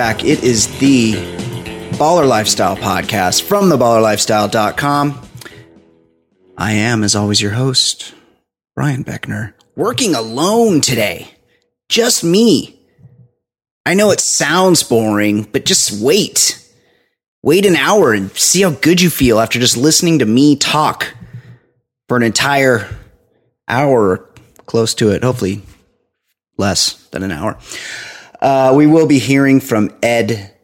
back. It is the Baller Lifestyle podcast from theballerlifestyle.com. I am, as always, your host, Brian Beckner, working alone today. Just me. I know it sounds boring, but just wait. Wait an hour and see how good you feel after just listening to me talk for an entire hour close to it. Hopefully, less than an hour. Uh, we will be hearing from Ed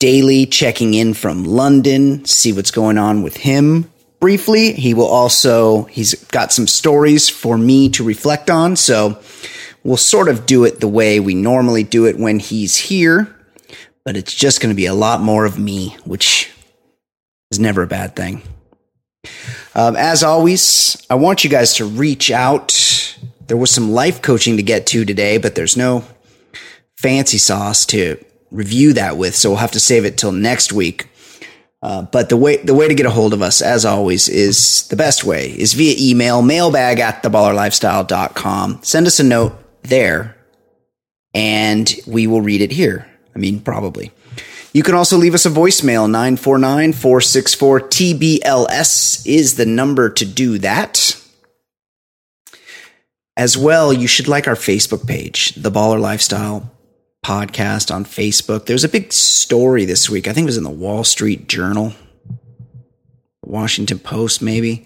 Daly, checking in from London, see what's going on with him briefly. He will also, he's got some stories for me to reflect on. So we'll sort of do it the way we normally do it when he's here, but it's just going to be a lot more of me, which is never a bad thing. Um, as always, I want you guys to reach out. There was some life coaching to get to today, but there's no fancy sauce to review that with, so we'll have to save it till next week. Uh, but the way the way to get a hold of us, as always, is the best way is via email, mailbag at theballerlifestyle.com. Send us a note there, and we will read it here. I mean, probably. You can also leave us a voicemail, 949 464 TBLS is the number to do that. As well, you should like our Facebook page, The Baller Lifestyle Podcast on Facebook. There's a big story this week. I think it was in the Wall Street Journal, Washington Post, maybe,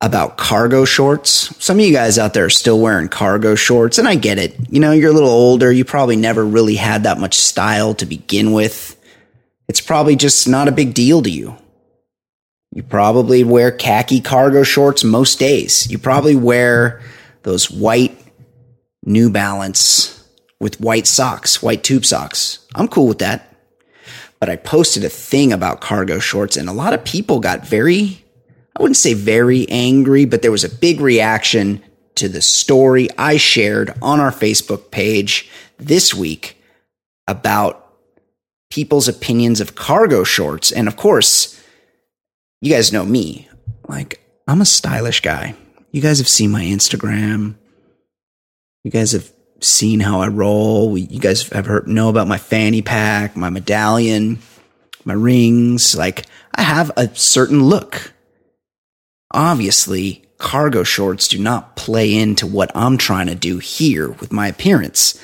about cargo shorts. Some of you guys out there are still wearing cargo shorts, and I get it. You know, you're a little older. You probably never really had that much style to begin with. It's probably just not a big deal to you. You probably wear khaki cargo shorts most days. You probably wear those white New Balance with white socks, white tube socks. I'm cool with that. But I posted a thing about cargo shorts and a lot of people got very, I wouldn't say very angry, but there was a big reaction to the story I shared on our Facebook page this week about people's opinions of cargo shorts. And of course, you guys know me. Like, I'm a stylish guy. You guys have seen my Instagram. You guys have seen how I roll. You guys have heard know about my fanny pack, my medallion, my rings. Like, I have a certain look. Obviously, cargo shorts do not play into what I'm trying to do here with my appearance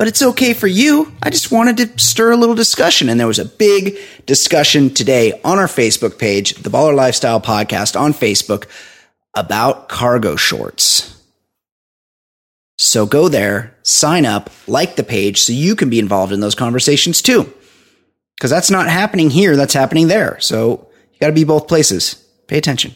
but it's okay for you. I just wanted to stir a little discussion. And there was a big discussion today on our Facebook page, the Baller Lifestyle Podcast on Facebook, about cargo shorts. So go there, sign up, like the page so you can be involved in those conversations too. Because that's not happening here, that's happening there. So you got to be both places. Pay attention.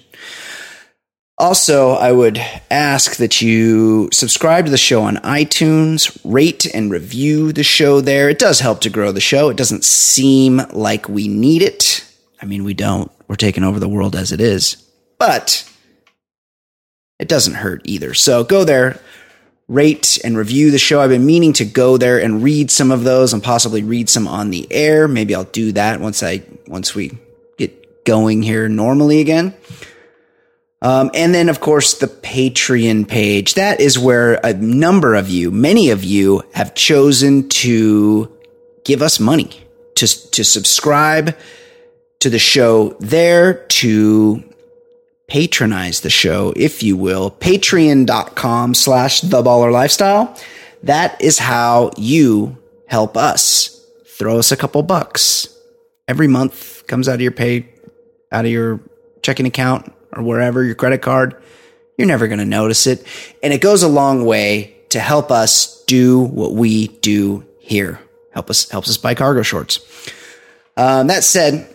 Also, I would ask that you subscribe to the show on iTunes, rate and review the show there. It does help to grow the show. It doesn't seem like we need it. I mean, we don't. We're taking over the world as it is. But it doesn't hurt either. So go there, rate and review the show. I've been meaning to go there and read some of those and possibly read some on the air. Maybe I'll do that once I once we get going here normally again. Um, and then, of course, the Patreon page. That is where a number of you, many of you, have chosen to give us money to, to subscribe to the show there, to patronize the show, if you will. Patreon.com slash the baller lifestyle. That is how you help us. Throw us a couple bucks every month comes out of your pay, out of your checking account or wherever your credit card, you're never going to notice it. And it goes a long way to help us do what we do here. Help us, helps us buy cargo shorts. Um, that said,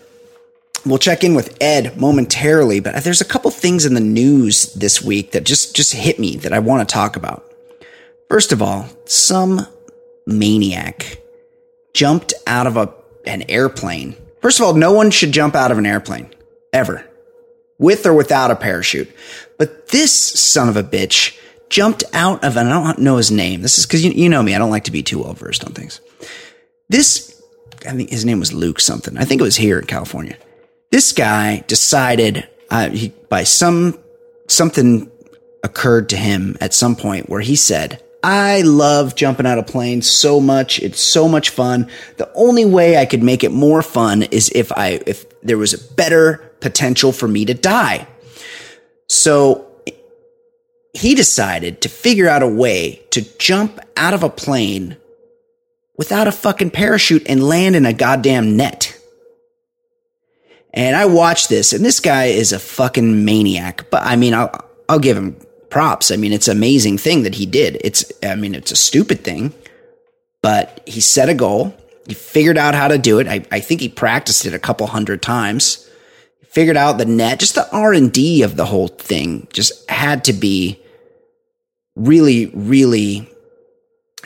we'll check in with Ed momentarily, but there's a couple things in the news this week that just, just hit me that I want to talk about. First of all, some maniac jumped out of a, an airplane. First of all, no one should jump out of an airplane ever with or without a parachute. But this son of a bitch jumped out of, and I don't know his name. This is because you, you know me. I don't like to be too well versed on things. This, I think his name was Luke something. I think it was here in California. This guy decided uh, he, by some something occurred to him at some point where he said, I love jumping out of planes so much. It's so much fun. The only way I could make it more fun is if I, if there was a better potential for me to die. So he decided to figure out a way to jump out of a plane without a fucking parachute and land in a goddamn net. And I watched this, and this guy is a fucking maniac. But I mean, I'll, I'll give him props. I mean, it's an amazing thing that he did. It's, I mean, it's a stupid thing, but he set a goal. He figured out how to do it. I, I think he practiced it a couple hundred times. Figured out the net, just the R and D of the whole thing just had to be really, really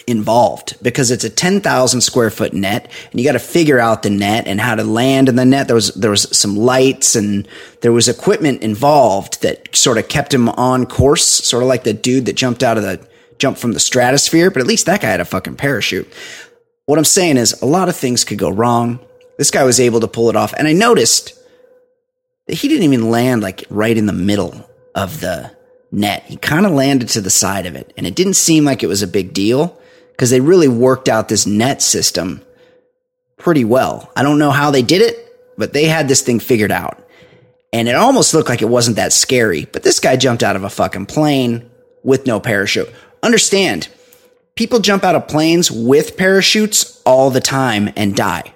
involved because it's a 10,000 square foot net and you got to figure out the net and how to land in the net. There was, there was some lights and there was equipment involved that sort of kept him on course, sort of like the dude that jumped out of the, jumped from the stratosphere, but at least that guy had a fucking parachute. What I'm saying is a lot of things could go wrong. This guy was able to pull it off. And I noticed that he didn't even land like right in the middle of the net. He kind of landed to the side of it and it didn't seem like it was a big deal because they really worked out this net system pretty well. I don't know how they did it, but they had this thing figured out. And it almost looked like it wasn't that scary, but this guy jumped out of a fucking plane with no parachute. Understand, people jump out of planes with parachutes all the time and die.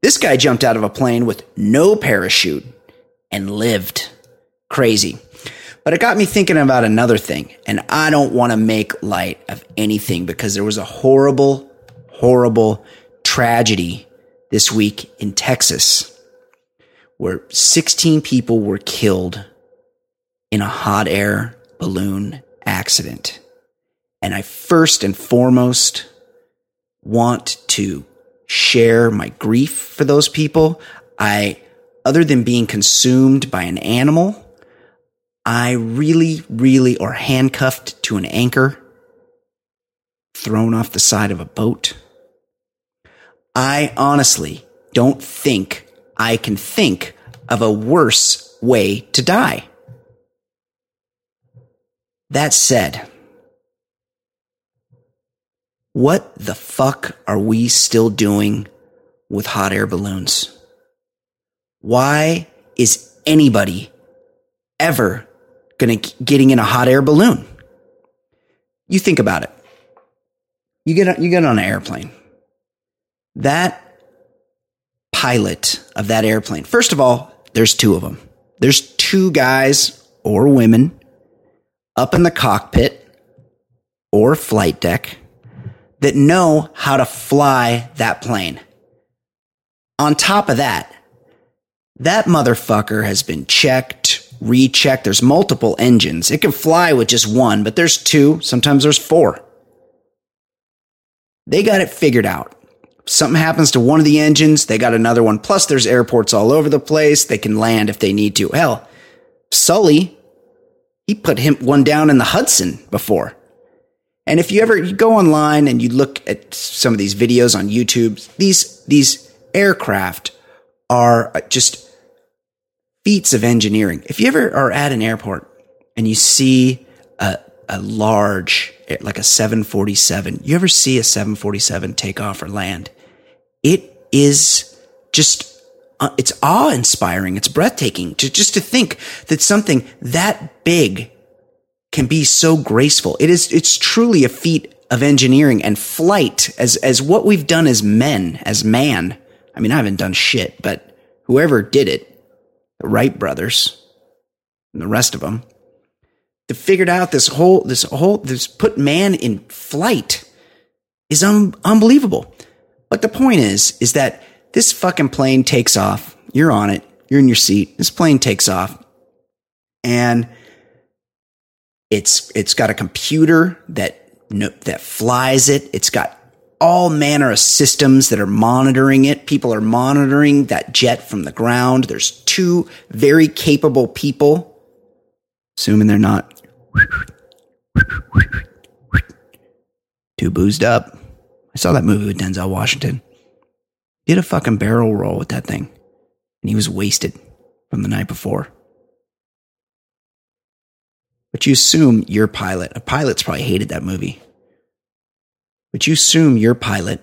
This guy jumped out of a plane with no parachute and lived. Crazy. But it got me thinking about another thing, and I don't want to make light of anything because there was a horrible, horrible tragedy this week in Texas where 16 people were killed in a hot air balloon accident. And I first and foremost want to share my grief for those people. I, other than being consumed by an animal, I really, really, are handcuffed to an anchor, thrown off the side of a boat. I honestly don't think I can think of a worse way to die. That said, what the fuck are we still doing with hot air balloons? Why is anybody ever going to getting in a hot air balloon. You think about it. You get you get on an airplane. That pilot of that airplane. First of all, there's two of them. There's two guys or women up in the cockpit or flight deck that know how to fly that plane. On top of that, that motherfucker has been checked, recheck. There's multiple engines. It can fly with just one, but there's two. Sometimes there's four. They got it figured out. If something happens to one of the engines, they got another one. Plus, there's airports all over the place. They can land if they need to. Hell, Sully, he put him one down in the Hudson before. And if you ever you go online and you look at some of these videos on YouTube, these these aircraft are just feats of engineering. If you ever are at an airport and you see a, a large, like a 747, you ever see a 747 take off or land? It is just, uh, it's awe inspiring. It's breathtaking to just to think that something that big can be so graceful. It is, it's truly a feat of engineering and flight as, as what we've done as men, as man. I mean, I haven't done shit, but whoever did it Wright brothers, and the rest of them, to figured out this whole, this whole, this put man in flight is un- unbelievable. But the point is, is that this fucking plane takes off. You're on it. You're in your seat. This plane takes off and it's, it's got a computer that, that flies it. It's got all manner of systems that are monitoring it. People are monitoring that jet from the ground. There's two very capable people, assuming they're not too boozed up. I saw that movie with Denzel Washington. Did a fucking barrel roll with that thing. And he was wasted from the night before. But you assume your pilot, a pilot's probably hated that movie. But you assume your pilot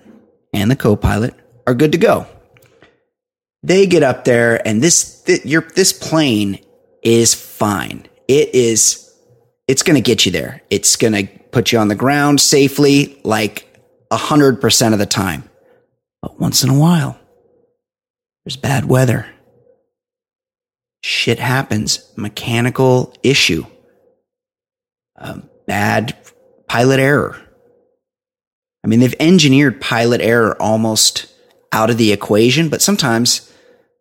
and the co pilot are good to go. They get up there and this, th- your, this plane is fine. It is, it's going to get you there. It's going to put you on the ground safely like 100% of the time. But once in a while, there's bad weather. Shit happens. Mechanical issue. Um, bad pilot error. I mean, they've engineered pilot error almost out of the equation, but sometimes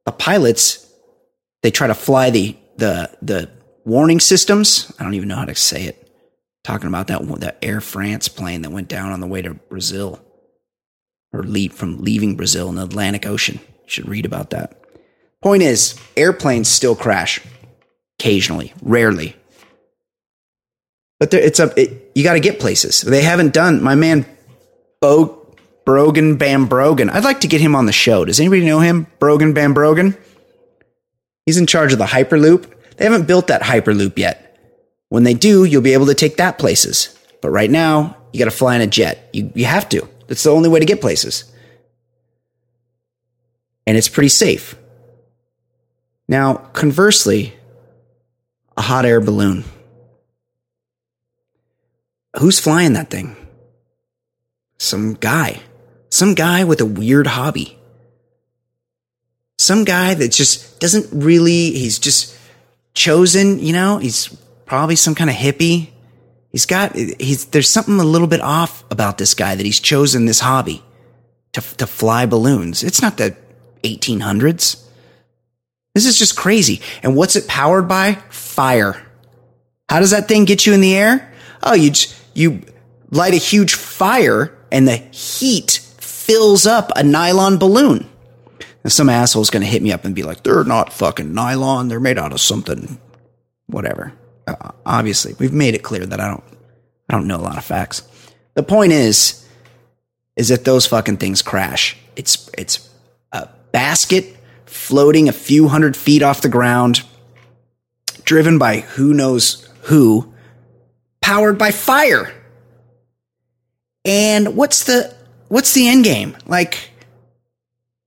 the pilots, they try to fly the, the, the warning systems. I don't even know how to say it. Talking about that, that Air France plane that went down on the way to Brazil or leap from leaving Brazil in the Atlantic Ocean. You should read about that. Point is, airplanes still crash occasionally, rarely. But there, it's a it, you got to get places. They haven't done. My man, Bo Brogan BamBrogan. I'd like to get him on the show. Does anybody know him? Brogan BamBrogan. He's in charge of the Hyperloop. They haven't built that Hyperloop yet. When they do, you'll be able to take that places. But right now, you got to fly in a jet. You you have to. That's the only way to get places. And it's pretty safe. Now, conversely, a hot air balloon. Who's flying that thing? Some guy. Some guy with a weird hobby. Some guy that just doesn't really, he's just chosen, you know, he's probably some kind of hippie. He's got, he's, there's something a little bit off about this guy that he's chosen this hobby to, to fly balloons. It's not the 1800s. This is just crazy. And what's it powered by? Fire. How does that thing get you in the air? Oh, you, you light a huge fire and the heat fills up a nylon balloon. And some asshole's going to hit me up and be like, they're not fucking nylon. They're made out of something, whatever. Uh, obviously, we've made it clear that I don't, I don't know a lot of facts. The point is, is that those fucking things crash. It's, it's a basket floating a few hundred feet off the ground, driven by who knows who, powered by fire. And what's the, what's the end game? Like,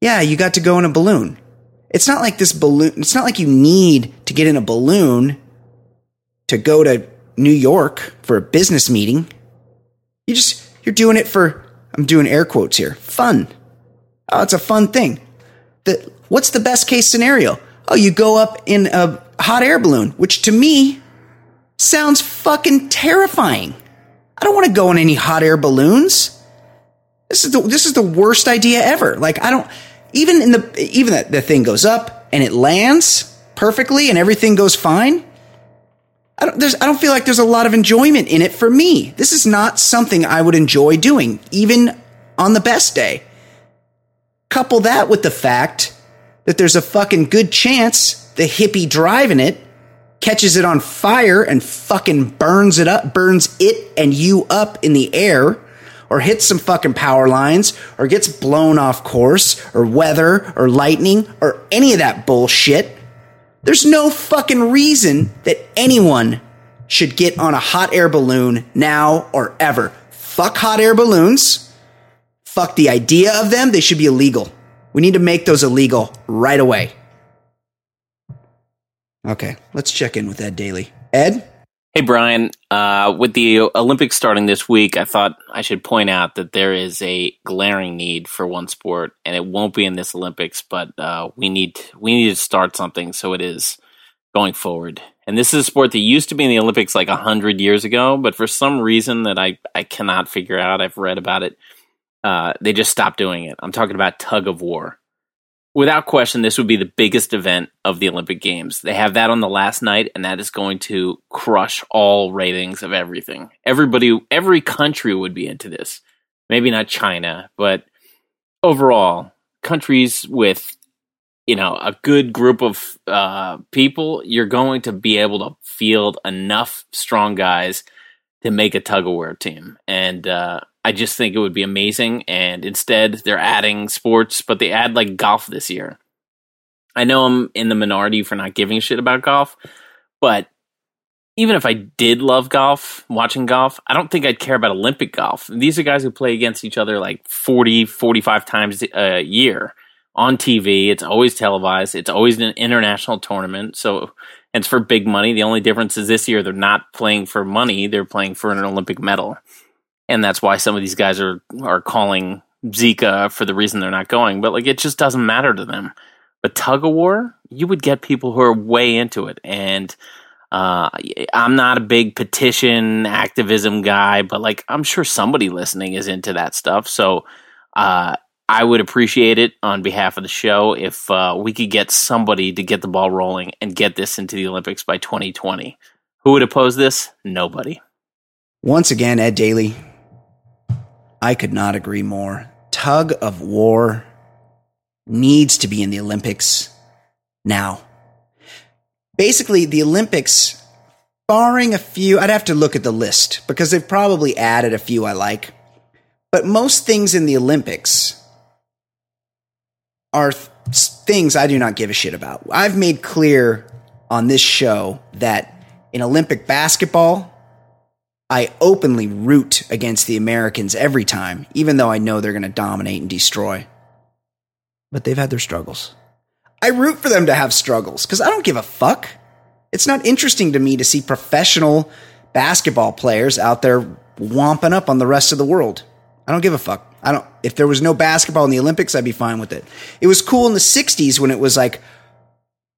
yeah, you got to go in a balloon. It's not like this balloon, it's not like you need to get in a balloon to go to New York for a business meeting. You just, you're doing it for, I'm doing air quotes here, fun. Oh, it's a fun thing. The, what's the best case scenario? Oh, you go up in a hot air balloon, which to me sounds fucking terrifying. I don't want to go in any hot air balloons. This is the, this is the worst idea ever. Like, I don't, even in the, even that the thing goes up and it lands perfectly and everything goes fine. I don't, there's, I don't feel like there's a lot of enjoyment in it for me. This is not something I would enjoy doing, even on the best day. Couple that with the fact that there's a fucking good chance the hippie driving it catches it on fire and fucking burns it up, burns it and you up in the air, or hits some fucking power lines, or gets blown off course, or weather, or lightning, or any of that bullshit. There's no fucking reason that anyone should get on a hot air balloon now or ever. Fuck hot air balloons. Fuck the idea of them. They should be illegal. We need to make those illegal right away. Okay, let's check in with Ed Daly. Ed? Hey, Brian. Uh, with the Olympics starting this week, I thought I should point out that there is a glaring need for one sport, and it won't be in this Olympics, but uh, we need we need to start something so it is going forward. And this is a sport that used to be in the Olympics like a hundred years ago, but for some reason that I I cannot figure out, I've read about it. Uh, they just stopped doing it. I'm talking about tug of war without question, this would be the biggest event of the Olympic Games. They have that on the last night, and that is going to crush all ratings of everything. Everybody, every country would be into this. Maybe not China, but overall, countries with you know a good group of uh, people, you're going to be able to field enough strong guys to make a tug of war team. And uh, I just think it would be amazing. And instead, they're adding sports, but they add like golf this year. I know I'm in the minority for not giving a shit about golf, but even if I did love golf, watching golf, I don't think I'd care about Olympic golf. These are guys who play against each other like 40, 45 times a year on TV. It's always televised. It's always an international tournament. So it's for big money. The only difference is this year they're not playing for money. They're playing for an Olympic medal. And that's why some of these guys are, are calling Zika for the reason they're not going. But like, it just doesn't matter to them. But tug of war, you would get people who are way into it. And, uh, I'm not a big petition activism guy, but like I'm sure somebody listening is into that stuff. So uh, I would appreciate it on behalf of the show if uh, we could get somebody to get the ball rolling and get this into the Olympics by 2020. Who would oppose this? Nobody. Once again, Ed Daly, I could not agree more. Tug of war needs to be in the Olympics now basically the Olympics, barring a few, I'd have to look at the list because they've probably added a few I like. But most things in the Olympics are th- things I do not give a shit about. I've made clear on this show that in Olympic basketball, I openly root against the Americans every time, even though I know they're going to dominate and destroy. But they've had their struggles. I root for them to have struggles because I don't give a fuck. It's not interesting to me to see professional basketball players out there womping up on the rest of the world. I don't give a fuck. I don't. If there was no basketball in the Olympics, I'd be fine with it. It was cool in the '60s when it was like,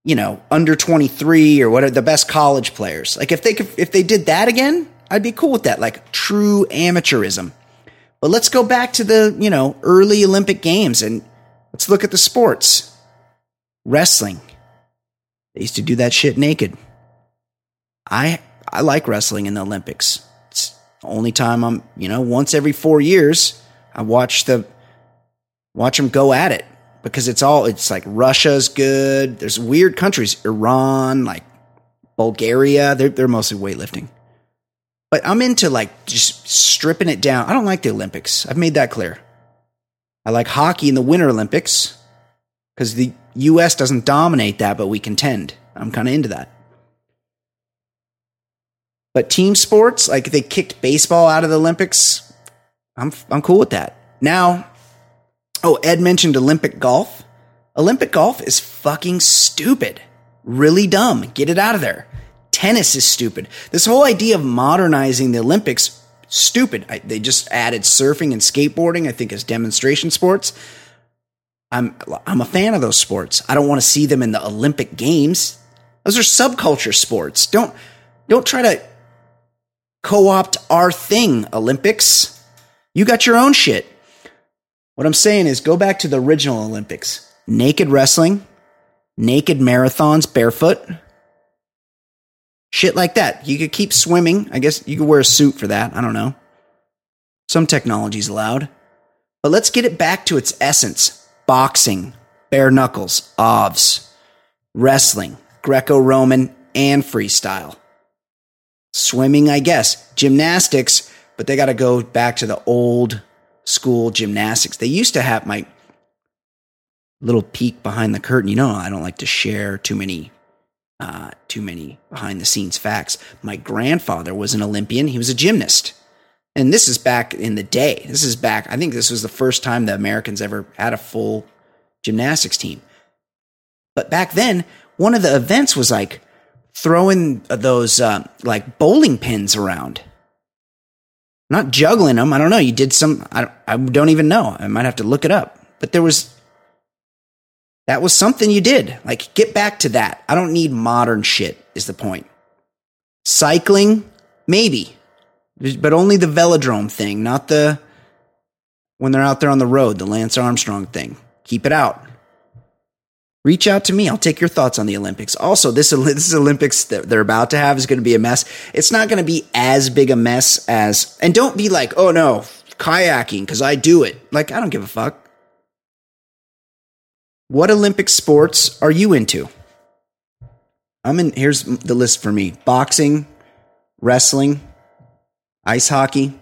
you know, under 23 or whatever the best college players. Like if they could, if they did that again, I'd be cool with that. Like true amateurism. But let's go back to the you know early Olympic Games and let's look at the sports. Wrestling. They used to do that shit naked. I I like wrestling in the Olympics. It's the only time I'm, you know, once every 4 years I watch the watch them go at it because it's all it's like Russia's good. There's weird countries, Iran, like Bulgaria, they're they're mostly weightlifting. But I'm into like just stripping it down. I don't like the Olympics. I've made that clear. I like hockey in the Winter Olympics because the US doesn't dominate that, but we contend. I'm kind of into that. But team sports, like they kicked baseball out of the Olympics, I'm I'm cool with that. Now, oh, Ed mentioned Olympic golf. Olympic golf is fucking stupid. Really dumb. Get it out of there. Tennis is stupid. This whole idea of modernizing the Olympics stupid. I, they just added surfing and skateboarding I think as demonstration sports. I'm I'm a fan of those sports. I don't want to see them in the Olympic Games. Those are subculture sports. Don't don't try to co-opt our thing, Olympics. You got your own shit. What I'm saying is go back to the original Olympics. Naked wrestling, naked marathons barefoot. Shit like that. You could keep swimming. I guess you could wear a suit for that. I don't know. Some technology's allowed. But let's get it back to its essence boxing, bare knuckles, OVS, wrestling, Greco Roman, and freestyle. Swimming, I guess, gymnastics, but they got to go back to the old school gymnastics. They used to have my little peek behind the curtain. You know, I don't like to share too many uh, too many behind the scenes facts. My grandfather was an Olympian. He was a gymnast. And this is back in the day. This is back, I think this was the first time the Americans ever had a full gymnastics team. But back then, one of the events was like throwing those uh, like bowling pins around. Not juggling them. I don't know. You did some, I, I don't even know. I might have to look it up. But there was, that was something you did. Like, get back to that. I don't need modern shit, is the point. Cycling, maybe but only the velodrome thing, not the when they're out there on the road, the Lance Armstrong thing. Keep it out. Reach out to me. I'll take your thoughts on the Olympics. Also, this this Olympics that they're about to have is going to be a mess. It's not going to be as big a mess as, and don't be like, oh no, kayaking because I do it. Like I don't give a fuck. What Olympic sports are you into? I'm in. Here's the list for me: boxing, wrestling, ice hockey,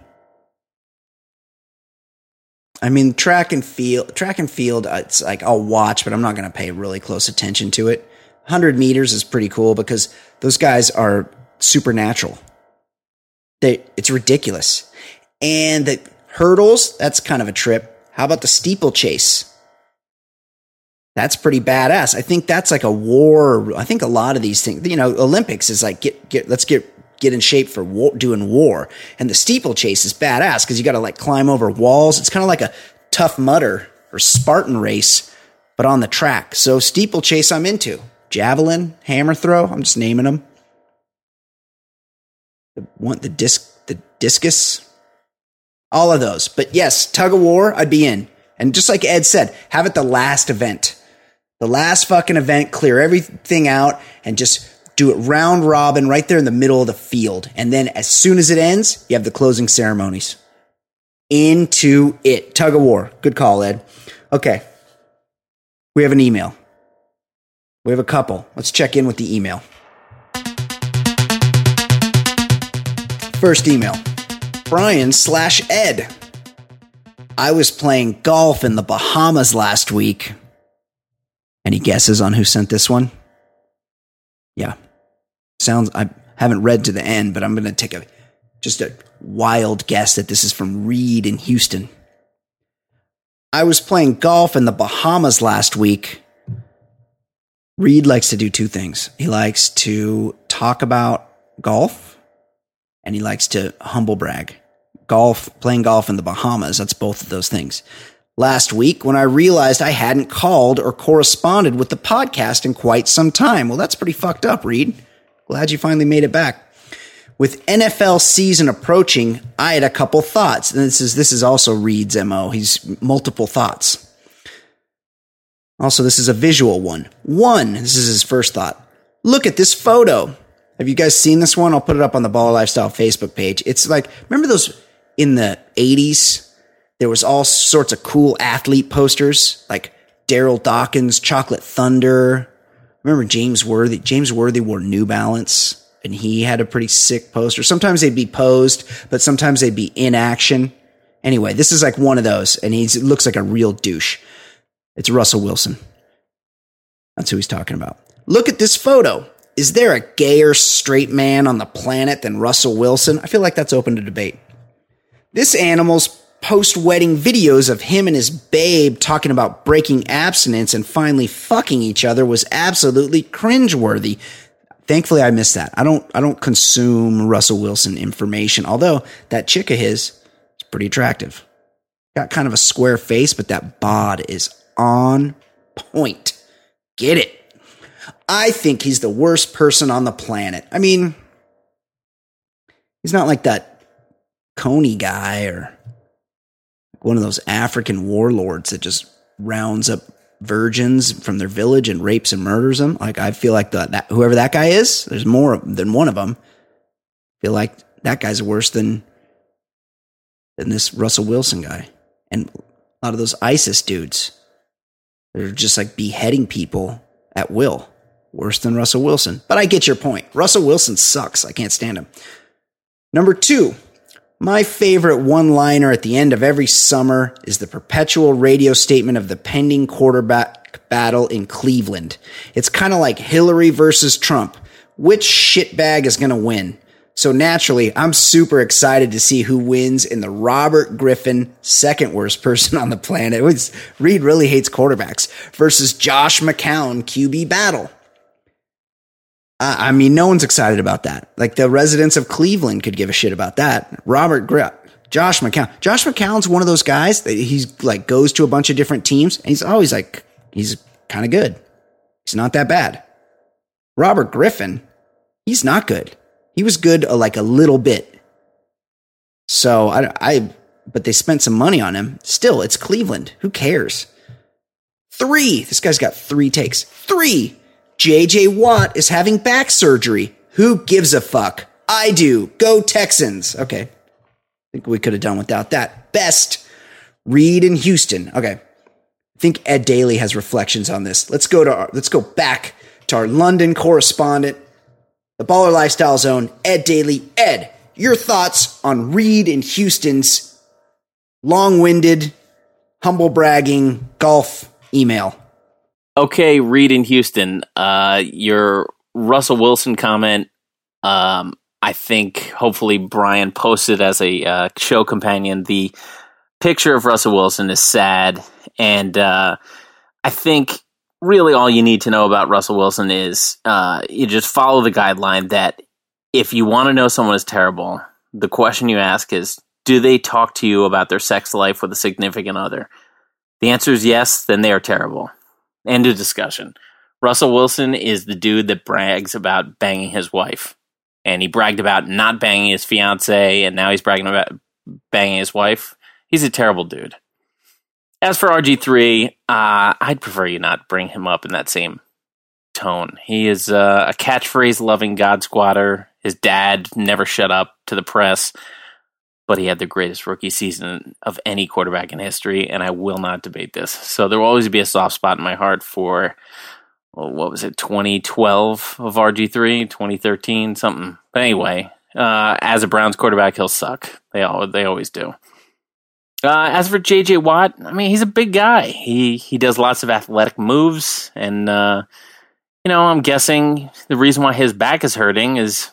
I mean, track and field, track and field, uh, it's like I'll watch, but I'm not going to pay really close attention to it. 100 meters is pretty cool because those guys are supernatural. They, it's ridiculous. And the hurdles, that's kind of a trip. How about the steeplechase? That's pretty badass. I think that's like a war. I think a lot of these things, you know, Olympics is like get get let's get get in shape for war, doing war. And the steeplechase is badass because you got to like climb over walls. It's kind of like a tough mudder or Spartan race, but on the track. So steeplechase, I'm into javelin, hammer throw. I'm just naming them. The the disc, the discus, all of those. But yes, tug of war, I'd be in. And just like Ed said, have it the last event. The last fucking event, clear everything out and just do it round robin right there in the middle of the field. And then as soon as it ends, you have the closing ceremonies. Into it. Tug of war. Good call, Ed. Okay. We have an email. We have a couple. Let's check in with the email. First email Brian slash Ed. I was playing golf in the Bahamas last week. Any guesses on who sent this one? Yeah. Sounds, I haven't read to the end, but I'm going to take a just a wild guess that this is from Reed in Houston. I was playing golf in the Bahamas last week. Reed likes to do two things. He likes to talk about golf and he likes to humble brag. Golf, playing golf in the Bahamas, that's both of those things. Last week, when I realized I hadn't called or corresponded with the podcast in quite some time. Well, that's pretty fucked up, Reed. Glad you finally made it back. With NFL season approaching, I had a couple thoughts. And this is this is also Reed's MO. He's multiple thoughts. Also, this is a visual one. One, this is his first thought. Look at this photo. Have you guys seen this one? I'll put it up on the Baller Lifestyle Facebook page. It's like, remember those in the 80s? There was all sorts of cool athlete posters, like Darryl Dawkins, Chocolate Thunder. Remember James Worthy? James Worthy wore New Balance and he had a pretty sick poster. Sometimes they'd be posed, but sometimes they'd be in action. Anyway, this is like one of those, and he looks like a real douche. It's Russell Wilson. That's who he's talking about. Look at this photo. Is there a gayer straight man on the planet than Russell Wilson? I feel like that's open to debate. This animal's post wedding videos of him and his babe talking about breaking abstinence and finally fucking each other was absolutely cringeworthy. Thankfully, I missed that. I don't, I don't consume Russell Wilson information, although that chick of his is pretty attractive. Got kind of a square face, but that bod is on point. Get it. I think he's the worst person on the planet. I mean, he's not like that Coney guy or one of those African warlords that just rounds up virgins from their village and rapes and murders them. Like I feel like the, that whoever that guy is, there's more than one of them. I feel like that guy's worse than than this Russell Wilson guy and a lot of those ISIS dudes. They're just like beheading people at will. Worse than Russell Wilson. But I get your point. Russell Wilson sucks. I can't stand him. Number two, my favorite one liner at the end of every summer is the perpetual radio statement of the pending quarterback battle in Cleveland. It's kind of like Hillary versus Trump. Which shitbag is going to win? So naturally, I'm super excited to see who wins in the Robert Griffin, second worst person on the planet. Reed really hates quarterbacks versus Josh McCown QB battle. I mean, no one's excited about that. Like the residents of Cleveland could give a shit about that. Robert Josh McCown. Josh McCown's one of those guys that he's like goes to a bunch of different teams and he's always like, he's kind of good. He's not that bad. Robert Griffin, he's not good. He was good uh, like a little bit. So I, I, but they spent some money on him. Still, it's Cleveland. Who cares? Three. This guy's got three takes. Three. JJ Watt is having back surgery. Who gives a fuck? I do. Go Texans. Okay. I think we could have done without that. Best. Reed in Houston. Okay. I think Ed Daly has reflections on this. Let's go to our, let's go back to our London correspondent, the Baller Lifestyle Zone, Ed Daly. Ed, your thoughts on Reed in Houston's long-winded humble bragging golf email. Okay, Reed in Houston. Uh, your Russell Wilson comment. Um, I think hopefully Brian posted as a uh, show companion. The picture of Russell Wilson is sad, and uh, I think really all you need to know about Russell Wilson is uh, you just follow the guideline that if you want to know someone is terrible, the question you ask is, do they talk to you about their sex life with a significant other? The answer is yes, then they are terrible. End of discussion. Russell Wilson is the dude that brags about banging his wife. And he bragged about not banging his fiance, and now he's bragging about banging his wife. He's a terrible dude. As for RG3, uh, I'd prefer you not bring him up in that same tone. He is uh, a catchphrase loving God squatter. His dad never shut up to the press, but he had the greatest rookie season of any quarterback in history, and I will not debate this. So there will always be a soft spot in my heart for well, what was it, 2012 of RG3, 2013, something. But anyway, uh, as a Browns quarterback, he'll suck. They all they always do. Uh, as for JJ Watt, I mean, he's a big guy. He he does lots of athletic moves, and uh, you know, I'm guessing the reason why his back is hurting is,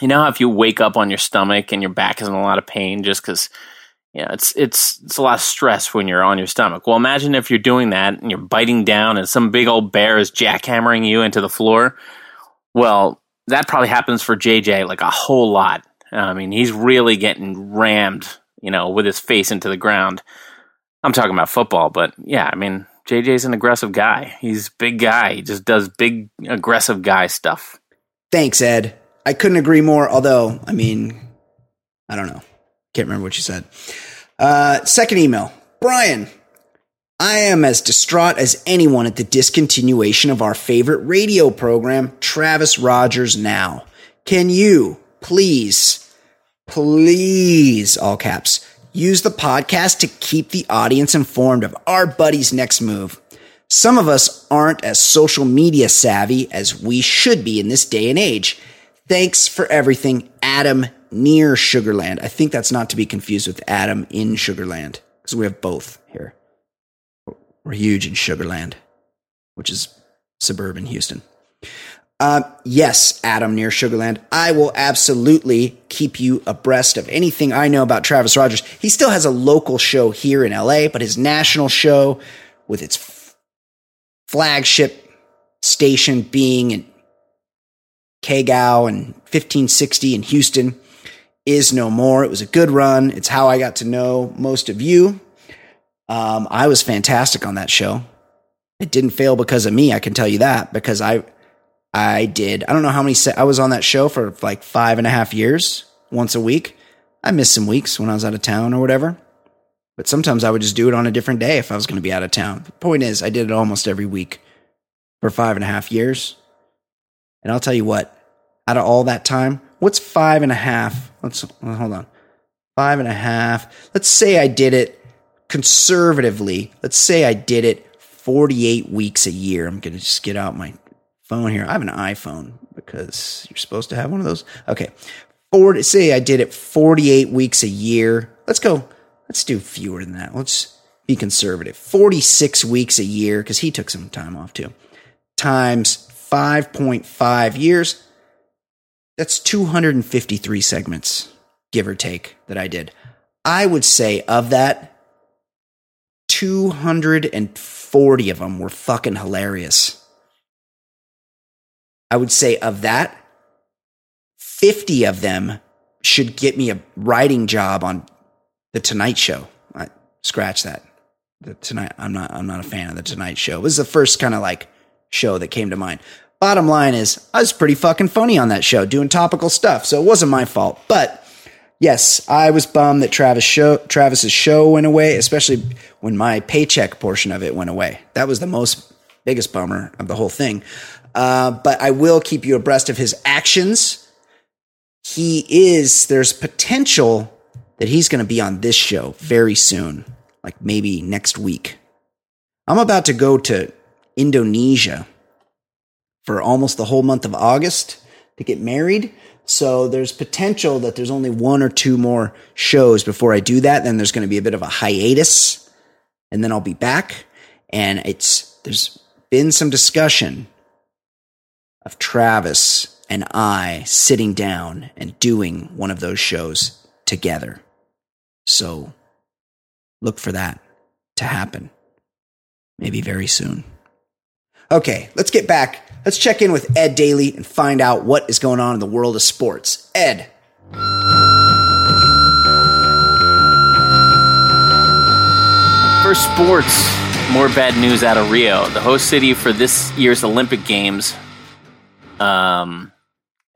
you know, if you wake up on your stomach and your back is in a lot of pain, just because you know, it's it's it's a lot of stress when you're on your stomach. Well, imagine if you're doing that and you're biting down and some big old bear is jackhammering you into the floor. Well, that probably happens for JJ like a whole lot. I mean, he's really getting rammed you know, with his face into the ground. I'm talking about football, but yeah, I mean, JJ's an aggressive guy. He's big guy. He just does big, aggressive guy stuff. Thanks, Ed. I couldn't agree more, although, I mean, I don't know. Can't remember what you said. Uh, second email Brian, I am as distraught as anyone at the discontinuation of our favorite radio program, Travis Rogers Now. Can you please please, all caps, use the podcast to keep the audience informed of our buddy's next move. Some of us aren't as social media savvy as we should be in this day and age. Thanks for everything, Adam near Sugarland. I think that's not to be confused with Adam in Sugarland because we have both here. We're huge in Sugarland, which is suburban Houston. Uh, yes, Adam near Sugarland. I will absolutely keep you abreast of anything I know about Travis Rogers. He still has a local show here in LA, but his national show with its f- flagship station being in KGOW and 1560 in Houston is no more. It was a good run. It's how I got to know most of you. Um, I was fantastic on that show. It didn't fail because of me. I can tell you that because I I did. I don't know how many. Se- I was on that show for like five and a half years, once a week. I missed some weeks when I was out of town or whatever. But sometimes I would just do it on a different day if I was going to be out of town. The point is, I did it almost every week for five and a half years. And I'll tell you what, out of all that time, what's five and a half? Let's hold on. Five and a half. Let's say I did it conservatively. Let's say I did it 48 weeks a year. I'm going to just get out my phone here. I have an iPhone because you're supposed to have one of those. Okay. 40, say I did it 48 weeks a year. Let's go. Let's do fewer than that. Let's be conservative. 46 weeks a year because he took some time off too. Times 5.5 years. That's 253 segments, give or take, that I did. I would say of that, 240 of them were fucking hilarious. I would say of that, 50 of them should get me a writing job on the Tonight Show. I, scratch that. The Tonight, I'm not, I'm not a fan of the Tonight Show. It was the first kind of like show that came to mind. Bottom line is, I was pretty fucking funny on that show, doing topical stuff, so it wasn't my fault. But yes, I was bummed that Travis show, Travis's show went away, especially when my paycheck portion of it went away. That was the most biggest bummer of the whole thing. Uh, but I will keep you abreast of his actions. He is, there's potential that he's going to be on this show very soon, like maybe next week. I'm about to go to Indonesia for almost the whole month of August to get married. So there's potential that there's only one or two more shows before I do that. Then there's going to be a bit of a hiatus. and then I'll be back. And it's there's been some discussion of Travis and I sitting down and doing one of those shows together. So look for that to happen. Maybe very soon. Okay, let's get back. Let's check in with Ed Daly and find out what is going on in the world of sports. Ed. For sports, more bad news out of Rio. The host city for this year's Olympic Games um,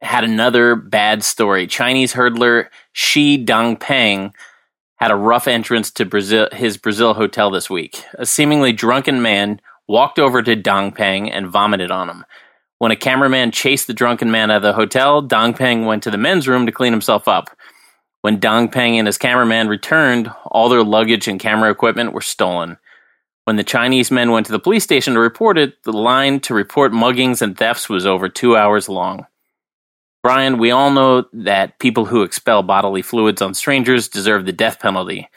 had another bad story. Chinese hurdler Shi Dongpeng had a rough entrance to Brazil, his Brazil hotel this week. A seemingly drunken man walked over to Dongpeng and vomited on him. When a cameraman chased the drunken man out of the hotel, Dongpeng went to the men's room to clean himself up. When Dongpeng and his cameraman returned, all their luggage and camera equipment were stolen. When the Chinese men went to the police station to report it, the line to report muggings and thefts was over two hours long. Brian, we all know that people who expel bodily fluids on strangers deserve the death penalty.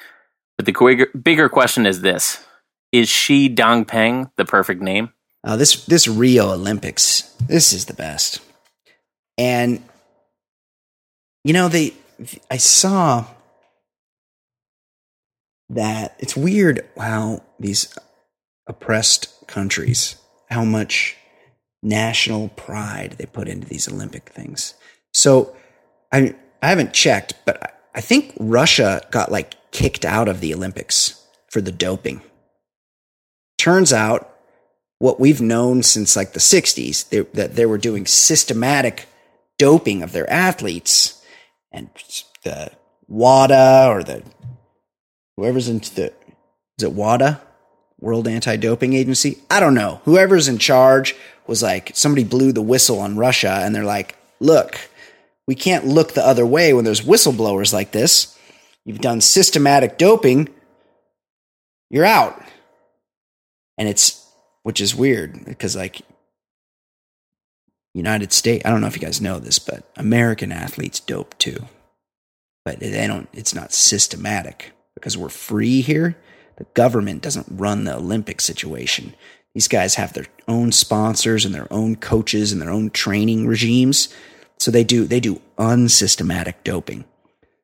But the bigger question is this Is Shi Dongpeng the perfect name? Uh, this, this Rio Olympics, this is the best. And, you know, they, I saw that it's weird how these oppressed countries, how much national pride they put into these Olympic things. So I I haven't checked, but I think Russia got like kicked out of the Olympics for the doping. Turns out what we've known since like the 60s they, that they were doing systematic doping of their athletes and the WADA or the whoever's into the is it WADA? World Anti Doping Agency? I don't know. Whoever's in charge was like somebody blew the whistle on Russia and they're like look we can't look the other way when there's whistleblowers like this. You've done systematic doping. You're out. And it's which is weird because like United States I don't know if you guys know this but American athletes dope too. But they don't it's not systematic. Because we're free here the government doesn't run the olympic situation. These guys have their own sponsors and their own coaches and their own training regimes. So they do they do unsystematic doping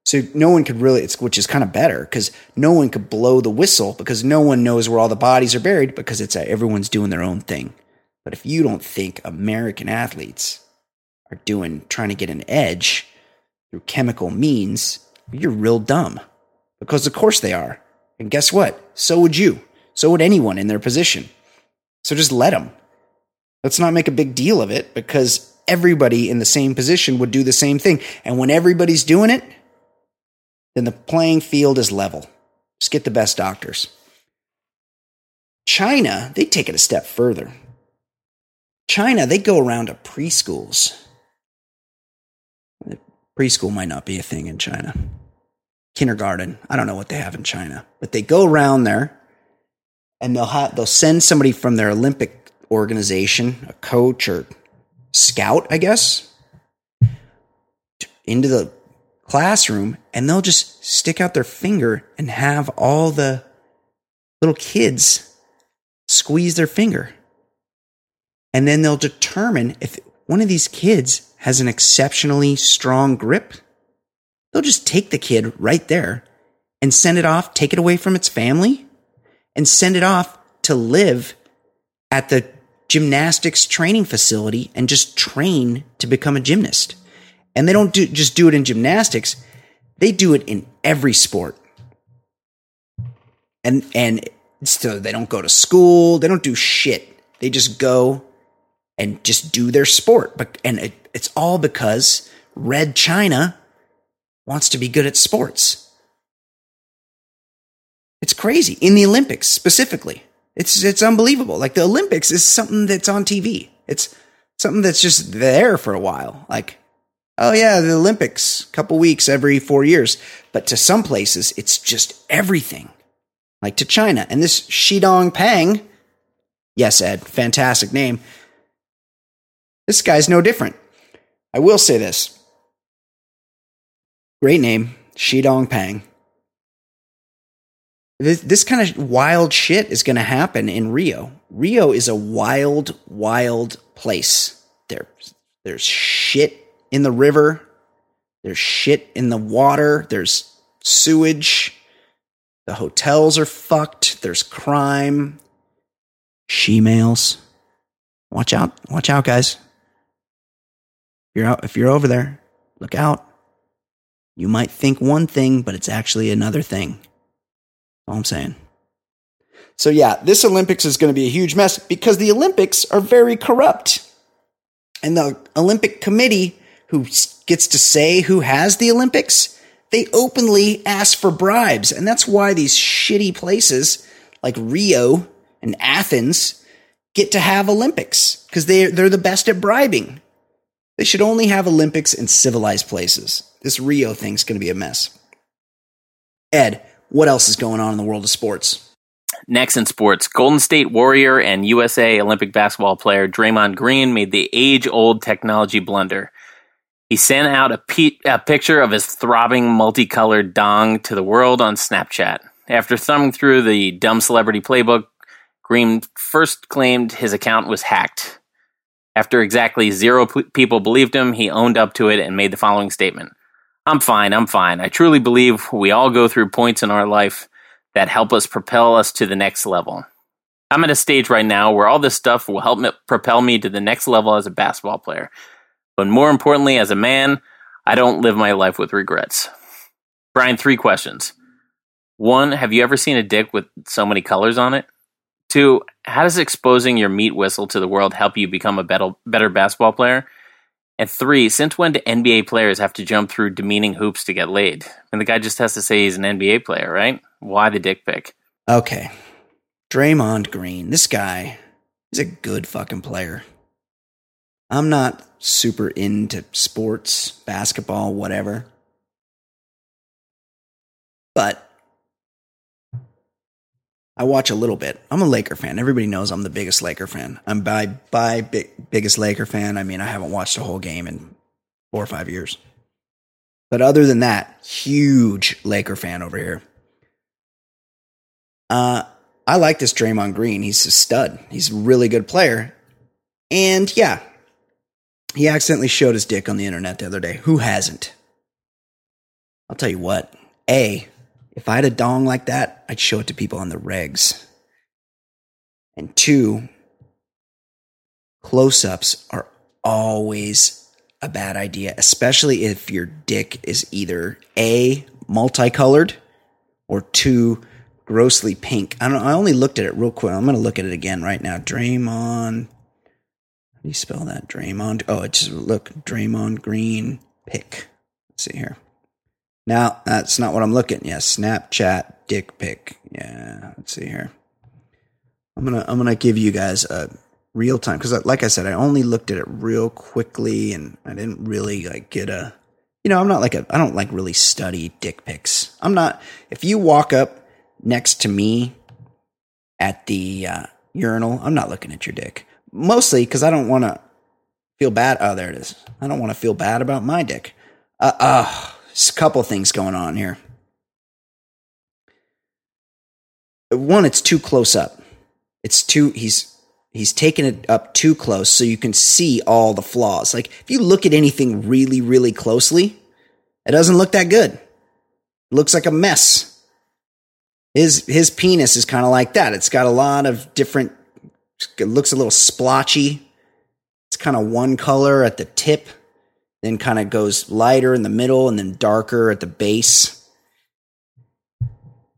so no one could really which is kind of better because no one could blow the whistle because no one knows where all the bodies are buried because it's a, everyone's doing their own thing but if you don't think american athletes are doing trying to get an edge through chemical means you're real dumb. Because of course they are. And guess what? So would you. So would anyone in their position. So just let them. Let's not make a big deal of it because everybody in the same position would do the same thing. And when everybody's doing it, then the playing field is level. Just get the best doctors. China, they take it a step further. China, they go around to preschools preschool might not be a thing in China. Kindergarten, I don't know what they have in China, but they go around there and they'll have, they'll send somebody from their Olympic organization, a coach or scout, I guess, into the classroom and they'll just stick out their finger and have all the little kids squeeze their finger. And then they'll determine if one of these kids has an exceptionally strong grip, they'll just take the kid right there and send it off, take it away from its family, and send it off to live at the gymnastics training facility and just train to become a gymnast. And they don't do, just do it in gymnastics, they do it in every sport. And and so they don't go to school, they don't do shit. They just go and just do their sport. But and it, it's all because Red China wants to be good at sports. It's crazy in the Olympics specifically. It's it's unbelievable. Like the Olympics is something that's on TV. It's something that's just there for a while. Like oh yeah, the Olympics, couple weeks every 4 years. But to some places it's just everything. Like to China. And this Shidong Pang, yes, Ed, fantastic name this guy's no different. I will say this. Great name, Shidong Pang. This, this kind of wild shit is going to happen in Rio. Rio is a wild, wild place. There, there's shit in the river. There's shit in the water. There's sewage. The hotels are fucked. There's crime. She males. Watch out. Watch out, guys. If you're out, if you're over there, look out. You might think one thing, but it's actually another thing. All I'm saying. So yeah, this Olympics is going to be a huge mess because the Olympics are very corrupt. And the Olympic Committee, who gets to say who has the Olympics, they openly ask for bribes. And that's why these shitty places like Rio and Athens get to have Olympics because they, they're the best at bribing. They should only have Olympics in civilized places. This Rio thing's going to be a mess. Ed, what else is going on in the world of sports? Next in sports, Golden State Warrior and USA Olympic basketball player Draymond Green made the age old technology blunder. He sent out a, pe- a, picture of his throbbing multicolored dong to the world on Snapchat. After thumbing through the dumb celebrity playbook, Green first claimed his account was hacked. After exactly zero p- people believed him, he owned up to it and made the following statement I'm fine, I'm fine. I truly believe we all go through points in our life that help us propel us to the next level. I'm at a stage right now where all this stuff will help me propel me to the next level as a basketball player. But more importantly, as a man, I don't live my life with regrets. Brian, three questions. One, have you ever seen a dick with so many colors on it? Two, how does exposing your meat whistle to the world help you become a better, better basketball player? And three, since when do NBA players have to jump through demeaning hoops to get laid? And the guy just has to say he's an NBA player, right? Why the dick pic? Okay. Draymond Green, this guy is a good fucking player. I'm not super into sports, basketball, whatever. But I watch a little bit. I'm a Laker fan. Everybody knows I'm the biggest Laker fan. I'm by by big, biggest Laker fan. I mean, I haven't watched a whole game in four or five years. But other than that, huge Laker fan over here. Uh, I like this Draymond Green. He's a stud. He's a really good player. And yeah, he accidentally showed his dick on the internet the other day. Who hasn't? I'll tell you what. A, if I had a dong like that, I'd show it to people on the regs. And two, close ups are always a bad idea, especially if your dick is either A, multicolored, or two, grossly pink. I I only looked at it real quick. I'm going to look at it again right now. Draymond. Do you spell that? Draymond. Oh, it's just look, Draymond Green pick. Let's see here. Now, that's not what I'm looking. Yeah, Snapchat dick pic. Yeah, let's see here. I'm to I'm to give you guys a real time cuz like I said I only looked at it real quickly and I didn't really like get a you know, I'm not like a I don't like really study dick pics. I'm not if you walk up next to me at the uh, urinal, I'm not looking at your dick. Mostly cuz I don't want to feel bad. Oh, there it is. I don't want to feel bad about my dick. Uh, uh a couple things going on here. One, it's too close up. It's too he's he's taking it up too close so you can see all the flaws. Like if you look at anything really, really closely, it doesn't look that good. It looks like a mess. His his penis is kind of like that. It's got a lot of different it looks a little splotchy. It's kind of one color at the tip then kind of goes lighter in the middle and then darker at the base.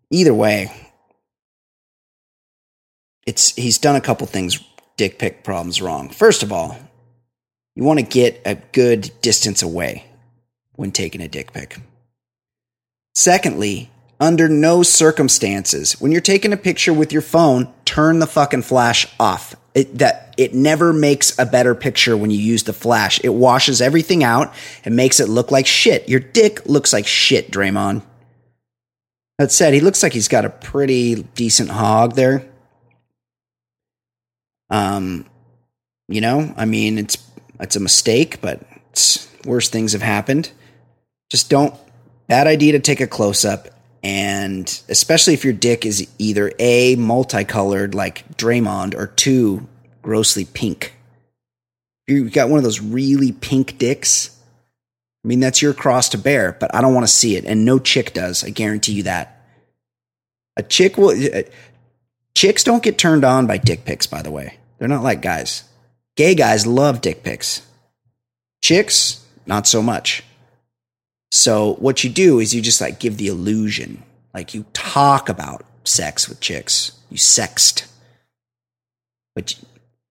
Either way, it's he's done a couple things dick pic problems wrong. First of all, you want to get a good distance away when taking a dick pic. Secondly, under no circumstances, when you're taking a picture with your phone, turn the fucking flash off. It, that it never makes a better picture when you use the flash. It washes everything out and makes it look like shit. Your dick looks like shit, Draymond. That said, he looks like he's got a pretty decent hog there. Um, you know, I mean, it's it's a mistake, but worse things have happened. Just don't. Bad idea to take a close up And especially if your dick is either A, multicolored like Draymond, or two, grossly pink. You got one of those really pink dicks. I mean, that's your cross to bear, but I don't want to see it. And no chick does. I guarantee you that. A chick will. Uh, chicks don't get turned on by dick pics, by the way. They're not like guys. Gay guys love dick pics. Chicks, not so much. So what you do is you just like give the illusion. Like you talk about sex with chicks. You sext. But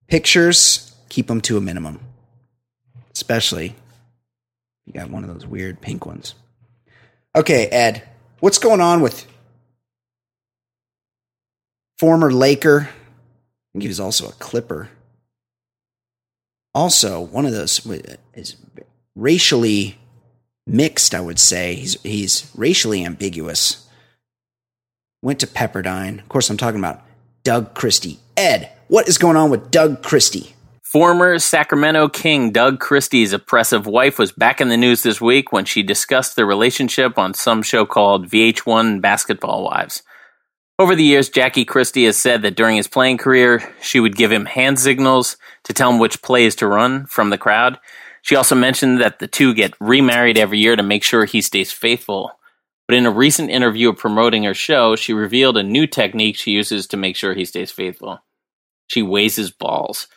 pictures, keep them to a minimum. Especially you got one of those weird pink ones. Okay, Ed, what's going on with former Laker? I think he was also a Clipper. Also, one of those uh, is racially mixed, I would say. He's, he's racially ambiguous. Went to Pepperdine. Of course, I'm talking about Doug Christie. Ed, what is going on with Doug Christie? Former Sacramento King Doug Christie's oppressive wife was back in the news this week when she discussed their relationship on some show called VH1 Basketball Wives. Over the years, Jackie Christie has said that during his playing career, she would give him hand signals to tell him which plays to run from the crowd. She also mentioned that the two get remarried every year to make sure he stays faithful. But in a recent interview promoting her show, she revealed a new technique she uses to make sure he stays faithful. She weighs his balls.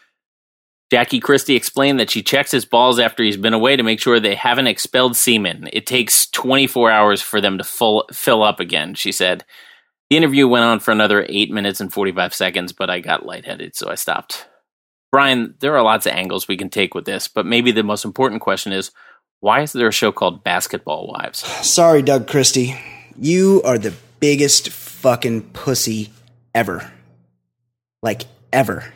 Jackie Christie explained that she checks his balls after he's been away to make sure they haven't expelled semen. It takes 24 hours for them to full, fill up again, she said. The interview went on for another 8 minutes and 45 seconds, but I got lightheaded, so I stopped. Brian, there are lots of angles we can take with this, but maybe the most important question is why is there a show called Basketball Wives? Sorry, Doug Christie. You are the biggest fucking pussy ever. Like, ever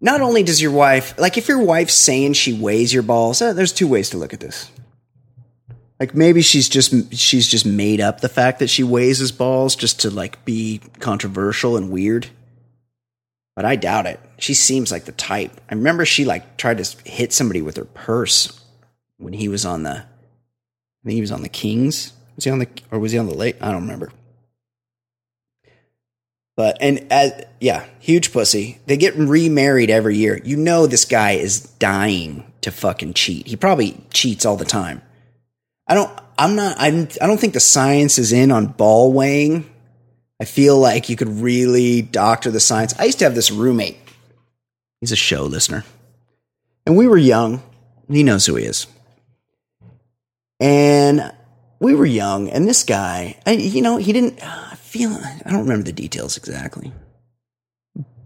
not only does your wife, like if your wife's saying she weighs your balls, uh, there's two ways to look at this. Like maybe she's just she's just made up the fact that she weighs his balls just to like be controversial and weird. But I doubt it. She seems like the type. I remember she like tried to hit somebody with her purse when he was on the I think he was on the Kings. Was he on the or was he on the late? I don't remember. But and as yeah, huge pussy. They get remarried every year. You know this guy is dying to fucking cheat. He probably cheats all the time. I don't I'm not I'm I don't think the science is in on ball weighing. I feel like you could really doctor the science. I used to have this roommate. He's a show listener. And we were young. He knows who he is. And we were young, and this guy, I, you know, he didn't feel I don't remember the details exactly,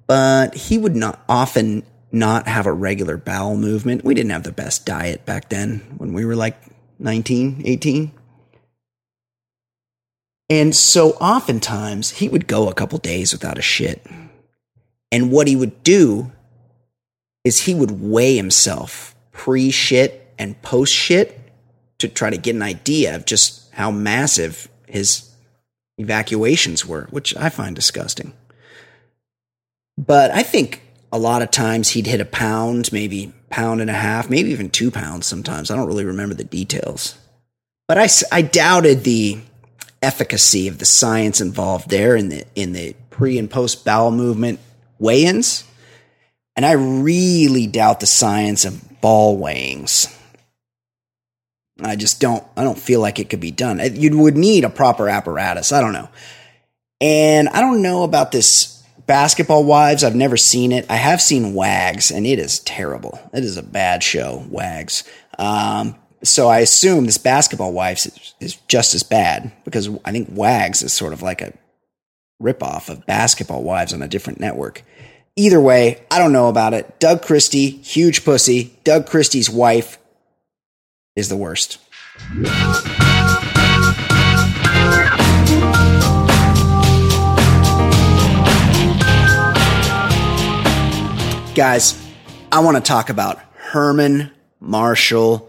but he would not often not have a regular bowel movement. We didn't have the best diet back then when we were like 19, 18. And so oftentimes he would go a couple days without a shit. And what he would do is he would weigh himself pre shit and post shit to try to get an idea of just how massive his evacuations were, which I find disgusting. But I think a lot of times he'd hit a pound, maybe pound and a half, maybe even two pounds sometimes. I don't really remember the details. But I, I doubted the efficacy of the science involved there in the, in the pre and post bowel movement weigh ins. And I really doubt the science of ball weighings. I just don't I don't feel like it could be done. You would need a proper apparatus. I don't know. And I don't know about this Basketball Wives. I've never seen it. I have seen Wags, and it is terrible. It is a bad show, Wags. Um, so I assume this Basketball Wives is, is, just as bad because I think Wags is sort of like a ripoff of Basketball Wives on a different network. Either way, I don't know about it. Doug Christie, huge pussy. Doug Christie's wife, is the worst. Guys, I want to talk about Herman Marshall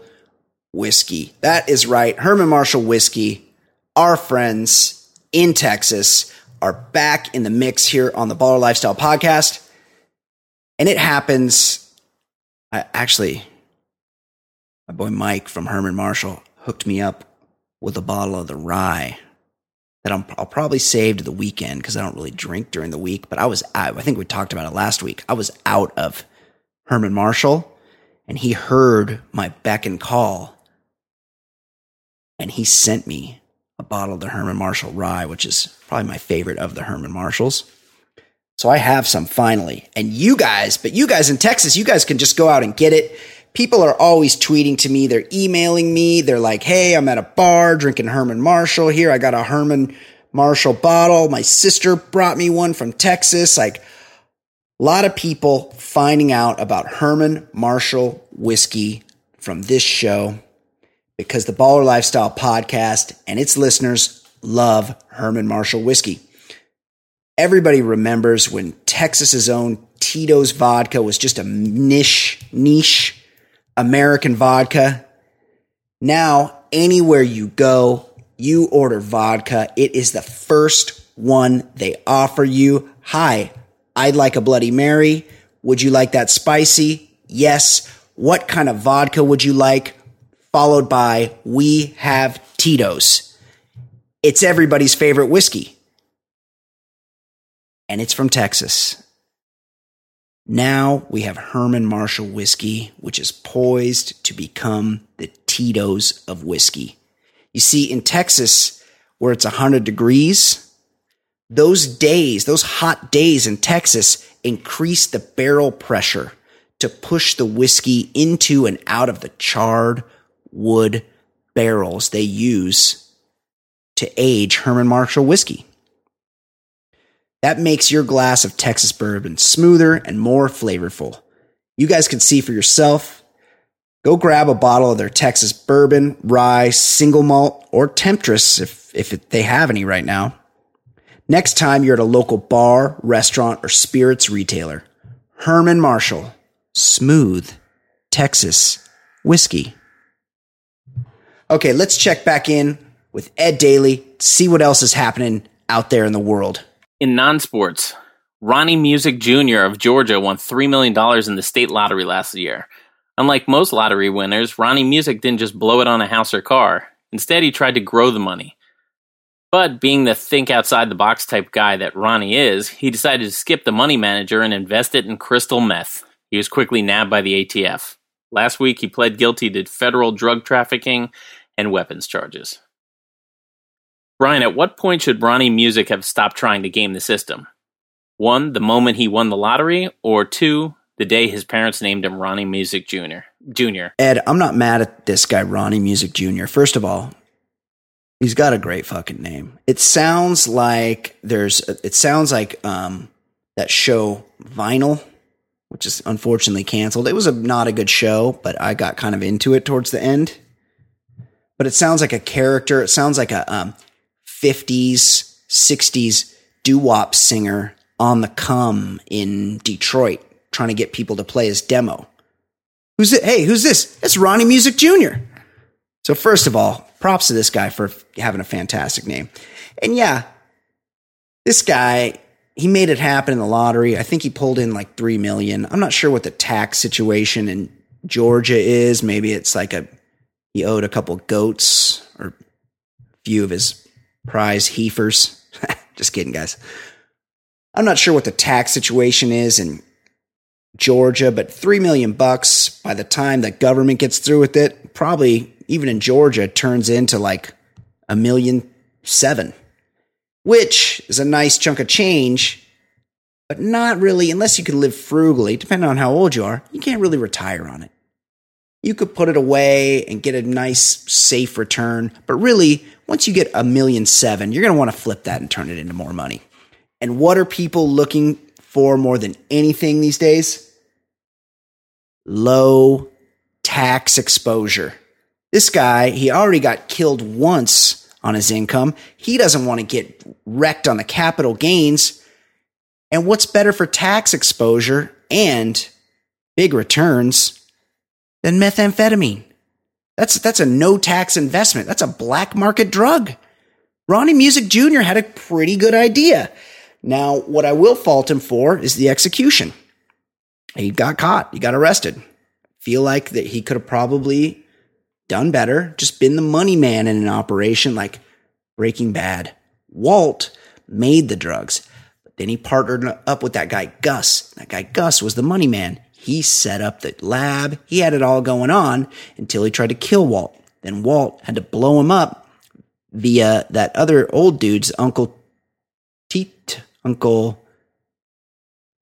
whiskey. That is right. Herman Marshall whiskey. Our friends in Texas are back in the mix here on the Baller Lifestyle podcast. And it happens. I actually my boy Mike from Herman Marshall hooked me up with a bottle of the rye that i will probably save to the weekend because I don't really drink during the week. But I was out, I think we talked about it last week. I was out of Herman Marshall and he heard my beck and call and he sent me a bottle of the Herman Marshall rye, which is probably my favorite of the Herman Marshalls. So I have some finally. And you guys, but you guys in Texas, you guys can just go out and get it. People are always tweeting to me. They're emailing me. They're like, Hey, I'm at a bar drinking Herman Marshall here. I got a Herman Marshall bottle. My sister brought me one from Texas. Like a lot of people finding out about Herman Marshall whiskey from this show because the Baller Lifestyle podcast and its listeners love Herman Marshall whiskey. Everybody remembers when Texas's own Tito's vodka was just a niche, niche American vodka. Now, anywhere you go, you order vodka. It is the first one they offer you. Hi, I'd like a Bloody Mary. Would you like that spicy? Yes. What kind of vodka would you like? Followed by, we have Tito's. It's everybody's favorite whiskey and it's from Texas. Now we have Herman Marshall whiskey, which is poised to become the Tito's of whiskey. You see, in Texas, where it's 100 degrees, those days, those hot days in Texas increase the barrel pressure to push the whiskey into and out of the charred wood barrels they use to age Herman Marshall whiskey. That makes your glass of Texas bourbon smoother and more flavorful. You guys can see for yourself. Go grab a bottle of their Texas bourbon, rye, single malt, or Temptress if, if they have any right now. Next time you're at a local bar, restaurant, or spirits retailer, Herman Marshall, smooth Texas whiskey. Okay, let's check back in with Ed Daly, see what else is happening out there in the world. In non sports, Ronnie Music Jr. of Georgia won $3 million in the state lottery last year. Unlike most lottery winners, Ronnie Music didn't just blow it on a house or car. Instead, he tried to grow the money. But being the think outside the box type guy that Ronnie is, he decided to skip the money manager and invest it in crystal meth. He was quickly nabbed by the ATF. Last week, he pled guilty to federal drug trafficking and weapons charges. Brian, at what point should Ronnie Music have stopped trying to game the system? One, the moment he won the lottery, or two, the day his parents named him Ronnie Music Jr. Jr. Ed, I'm not mad at this guy, Ronnie Music Jr. First of all, he's got a great fucking name. It sounds like there's, it sounds like um, that show Vinyl, which is unfortunately canceled. It was a, not a good show, but I got kind of into it towards the end. But it sounds like a character. It sounds like a um, 50s, 60s doo wop singer on the come in Detroit trying to get people to play his demo. Who's it? Hey, who's this? It's Ronnie Music Jr. So, first of all, props to this guy for having a fantastic name. And yeah, this guy, he made it happen in the lottery. I think he pulled in like 3 million. I'm not sure what the tax situation in Georgia is. Maybe it's like a, he owed a couple goats or a few of his prize heifers. Just kidding, guys. I'm not sure what the tax situation is in Georgia, but 3 million bucks by the time the government gets through with it, probably even in Georgia turns into like a million seven, which is a nice chunk of change, but not really unless you can live frugally, depending on how old you are, you can't really retire on it. You could put it away and get a nice safe return, but really once you get a million seven, you're going to want to flip that and turn it into more money. And what are people looking for more than anything these days? Low tax exposure. This guy, he already got killed once on his income. He doesn't want to get wrecked on the capital gains. And what's better for tax exposure and big returns than methamphetamine? That's that's a no tax investment. That's a black market drug. Ronnie Music Jr. had a pretty good idea. Now, what I will fault him for is the execution. He got caught. He got arrested. Feel like that he could have probably done better, just been the money man in an operation like Breaking Bad. Walt made the drugs, but then he partnered up with that guy Gus. That guy Gus was the money man. He set up the lab. He had it all going on until he tried to kill Walt. Then Walt had to blow him up via that other old dude's uncle Teat, uncle.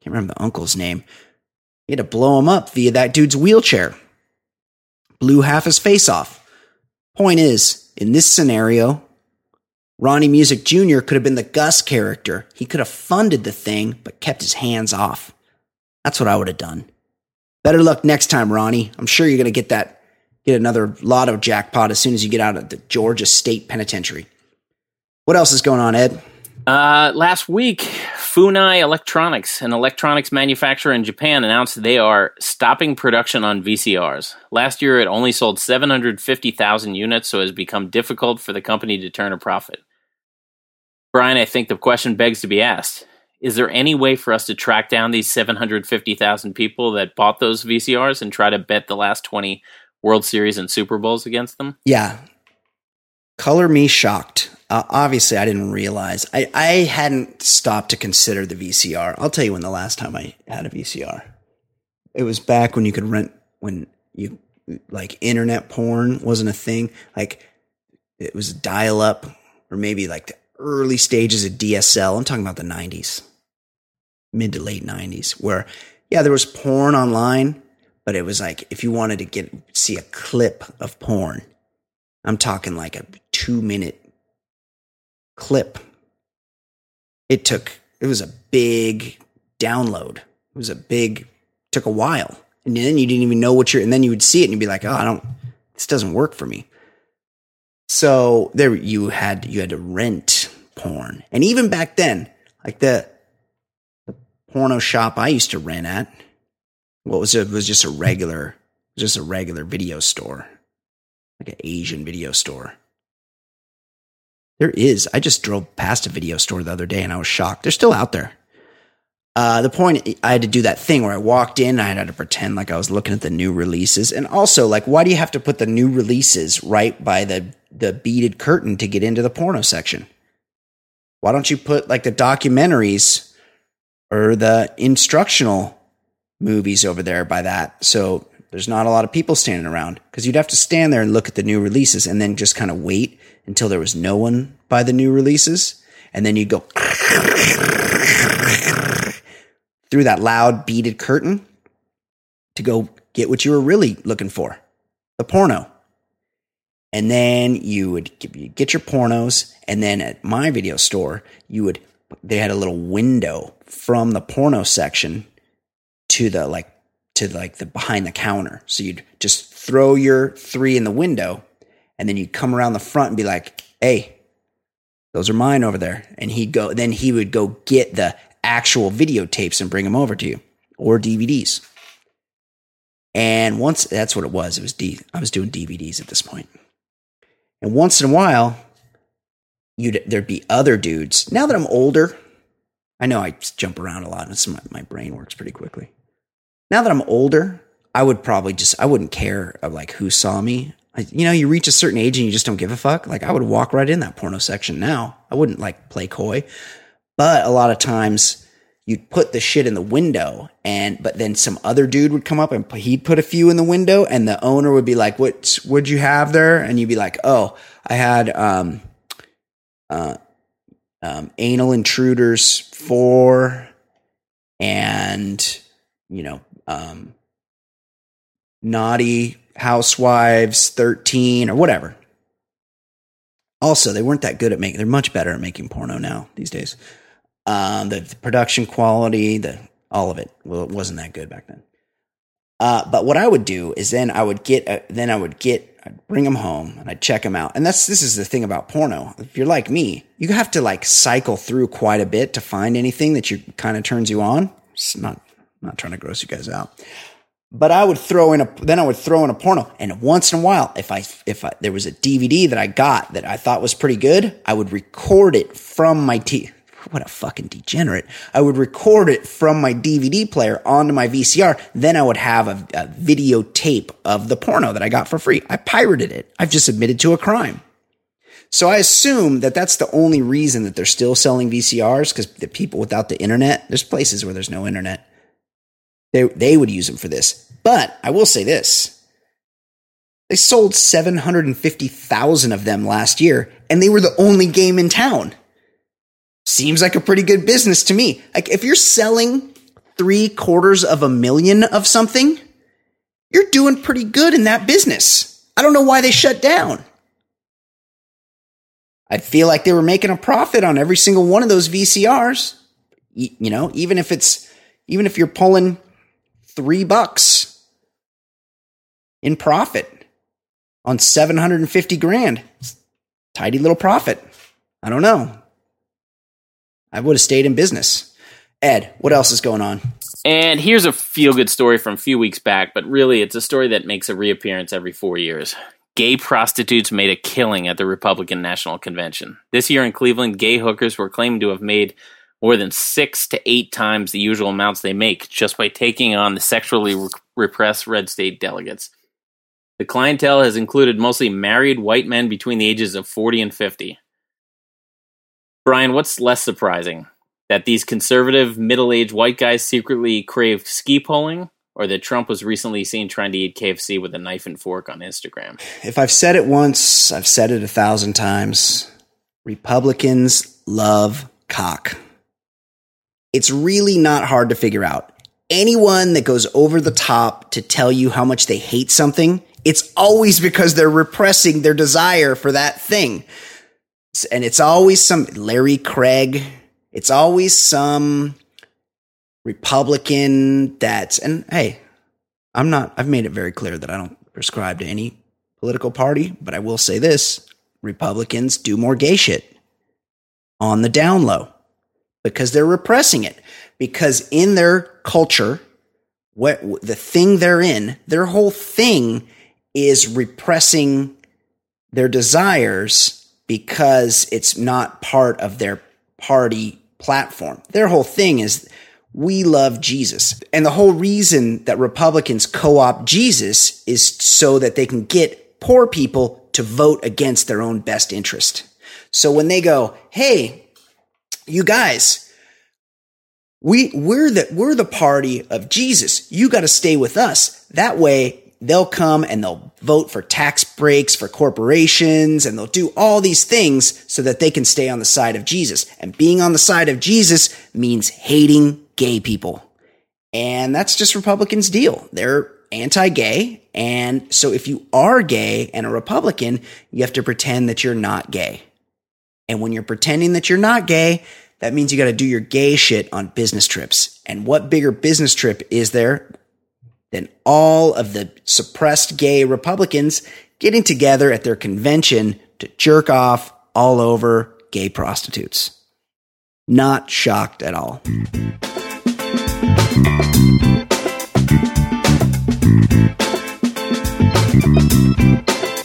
Can't remember the uncle's name. He had to blow him up via that dude's wheelchair. Blew half his face off. Point is, in this scenario, Ronnie Music Jr. could have been the Gus character. He could have funded the thing, but kept his hands off. That's what I would have done. Better luck next time, Ronnie. I'm sure you're going to get that, get another lotto jackpot as soon as you get out of the Georgia State Penitentiary. What else is going on, Ed? Uh, last week, Funai Electronics, an electronics manufacturer in Japan, announced they are stopping production on VCRs. Last year, it only sold 750,000 units, so it has become difficult for the company to turn a profit. Brian, I think the question begs to be asked is there any way for us to track down these 750,000 people that bought those VCRs and try to bet the last 20 World Series and Super Bowls against them? Yeah. Color me shocked. Uh, obviously, I didn't realize. I, I hadn't stopped to consider the VCR. I'll tell you when the last time I had a VCR. It was back when you could rent, when you, like, internet porn wasn't a thing. Like, it was dial up, or maybe like the early stages of DSL. I'm talking about the 90s mid to late 90s where yeah there was porn online but it was like if you wanted to get see a clip of porn i'm talking like a 2 minute clip. It took it was a big download. It was a big took a while. And then you didn't even know what you're and then you would see it and you'd be like oh i don't this doesn't work for me. So there you had you had to rent porn. And even back then like the porno shop I used to rent at. What was it? was just a regular, just a regular video store, like an Asian video store. There is. I just drove past a video store the other day and I was shocked. They're still out there. Uh, the point I had to do that thing where I walked in, I had to pretend like I was looking at the new releases, and also like, why do you have to put the new releases right by the the beaded curtain to get into the porno section? Why don't you put like the documentaries or the instructional movies over there by that. So there's not a lot of people standing around because you'd have to stand there and look at the new releases and then just kind of wait until there was no one by the new releases. And then you'd go through that loud beaded curtain to go get what you were really looking for the porno. And then you would get your pornos. And then at my video store, you would, they had a little window from the porno section to the like to like the behind the counter. So you'd just throw your three in the window and then you'd come around the front and be like, "Hey, those are mine over there." And he'd go then he would go get the actual videotapes and bring them over to you or DVDs. And once that's what it was. It was D I was doing DVDs at this point. And once in a while, you'd there'd be other dudes. Now that I'm older, I know I jump around a lot and my, my brain works pretty quickly. Now that I'm older, I would probably just, I wouldn't care of like who saw me. I, you know, you reach a certain age and you just don't give a fuck. Like I would walk right in that porno section now. I wouldn't like play coy. But a lot of times you'd put the shit in the window and, but then some other dude would come up and he'd put a few in the window and the owner would be like, what would you have there? And you'd be like, oh, I had, um, uh, um, Anal Intruders 4 and, you know, um, Naughty Housewives 13 or whatever. Also, they weren't that good at making, they're much better at making porno now these days. Um, the, the production quality, the all of it, well, it wasn't that good back then. Uh, but what I would do is then I would get, a, then I would get I'd bring them home and I'd check them out. And that's this is the thing about porno. If you're like me, you have to like cycle through quite a bit to find anything that you kind of turns you on. It's not not trying to gross you guys out. But I would throw in a then I would throw in a porno. And once in a while, if I if I, there was a DVD that I got that I thought was pretty good, I would record it from my t what a fucking degenerate. I would record it from my DVD player onto my VCR. Then I would have a, a videotape of the porno that I got for free. I pirated it. I've just admitted to a crime. So I assume that that's the only reason that they're still selling VCRs because the people without the internet, there's places where there's no internet. They, they would use them for this. But I will say this. They sold 750,000 of them last year and they were the only game in town. Seems like a pretty good business to me. Like if you're selling three quarters of a million of something, you're doing pretty good in that business. I don't know why they shut down. I feel like they were making a profit on every single one of those VCRs. You know, even if it's, even if you're pulling three bucks in profit on 750 grand, tidy little profit. I don't know. I would have stayed in business. Ed, what else is going on? And here's a feel good story from a few weeks back, but really it's a story that makes a reappearance every four years gay prostitutes made a killing at the Republican National Convention. This year in Cleveland, gay hookers were claimed to have made more than six to eight times the usual amounts they make just by taking on the sexually re- repressed red state delegates. The clientele has included mostly married white men between the ages of 40 and 50. Brian, what's less surprising? That these conservative, middle aged white guys secretly craved ski polling, or that Trump was recently seen trying to eat KFC with a knife and fork on Instagram. If I've said it once, I've said it a thousand times. Republicans love cock. It's really not hard to figure out. Anyone that goes over the top to tell you how much they hate something, it's always because they're repressing their desire for that thing. And it's always some Larry Craig, it's always some Republican that's, and hey, I'm not, I've made it very clear that I don't prescribe to any political party, but I will say this Republicans do more gay shit on the down low because they're repressing it. Because in their culture, what the thing they're in, their whole thing is repressing their desires because it's not part of their party platform. Their whole thing is we love Jesus. And the whole reason that Republicans co opt Jesus is so that they can get poor people to vote against their own best interest. So when they go, hey, you guys, we, we're the, we're the party of Jesus. You got to stay with us. That way they'll come and they'll vote for tax breaks for corporations and they'll do all these things so that they can stay on the side of Jesus. And being on the side of Jesus means hating gay people. And that's just Republicans' deal. They're anti gay. And so if you are gay and a Republican, you have to pretend that you're not gay. And when you're pretending that you're not gay, that means you got to do your gay shit on business trips. And what bigger business trip is there than all of the suppressed gay Republicans getting together at their convention to jerk off all over gay prostitutes? Not shocked at all.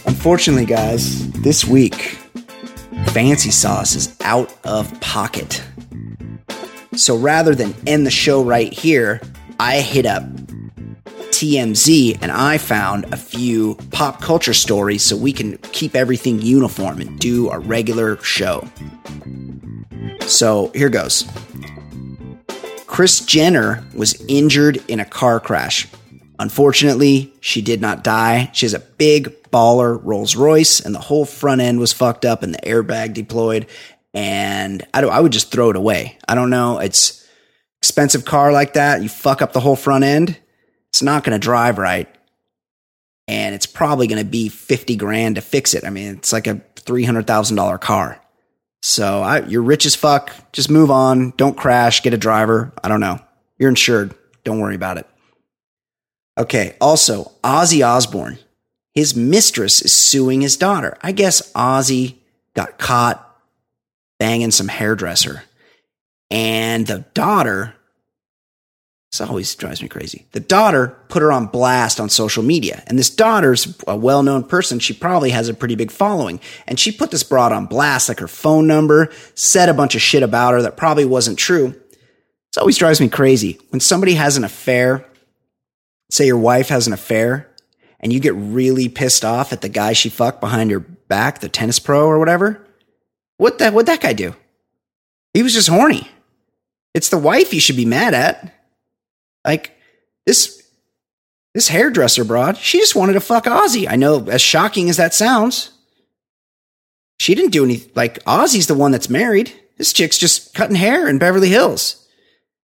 Unfortunately, guys, this week, Fancy Sauce is out of pocket. So rather than end the show right here, I hit up TMZ and I found a few pop culture stories so we can keep everything uniform and do a regular show. So here goes. Kris Jenner was injured in a car crash. Unfortunately, she did not die. She has a big baller Rolls Royce, and the whole front end was fucked up and the airbag deployed. And I, I would just throw it away. I don't know. It's expensive car like that. You fuck up the whole front end. It's not going to drive right. And it's probably going to be 50 grand to fix it. I mean, it's like a $300,000 car. So I, you're rich as fuck. Just move on. Don't crash. Get a driver. I don't know. You're insured. Don't worry about it. Okay. Also, Ozzy Osbourne, his mistress is suing his daughter. I guess Ozzy got caught banging some hairdresser, and the daughter This always drives me crazy. The daughter put her on blast on social media. And this daughter's a well known person. She probably has a pretty big following. And she put this broad on blast, like her phone number, said a bunch of shit about her that probably wasn't true. This always drives me crazy. When somebody has an affair, say your wife has an affair, and you get really pissed off at the guy she fucked behind your back, the tennis pro or whatever. What that what'd that guy do? He was just horny. It's the wife you should be mad at. Like this this hairdresser broad, she just wanted to fuck Ozzy. I know, as shocking as that sounds. She didn't do any like Ozzy's the one that's married. This chick's just cutting hair in Beverly Hills.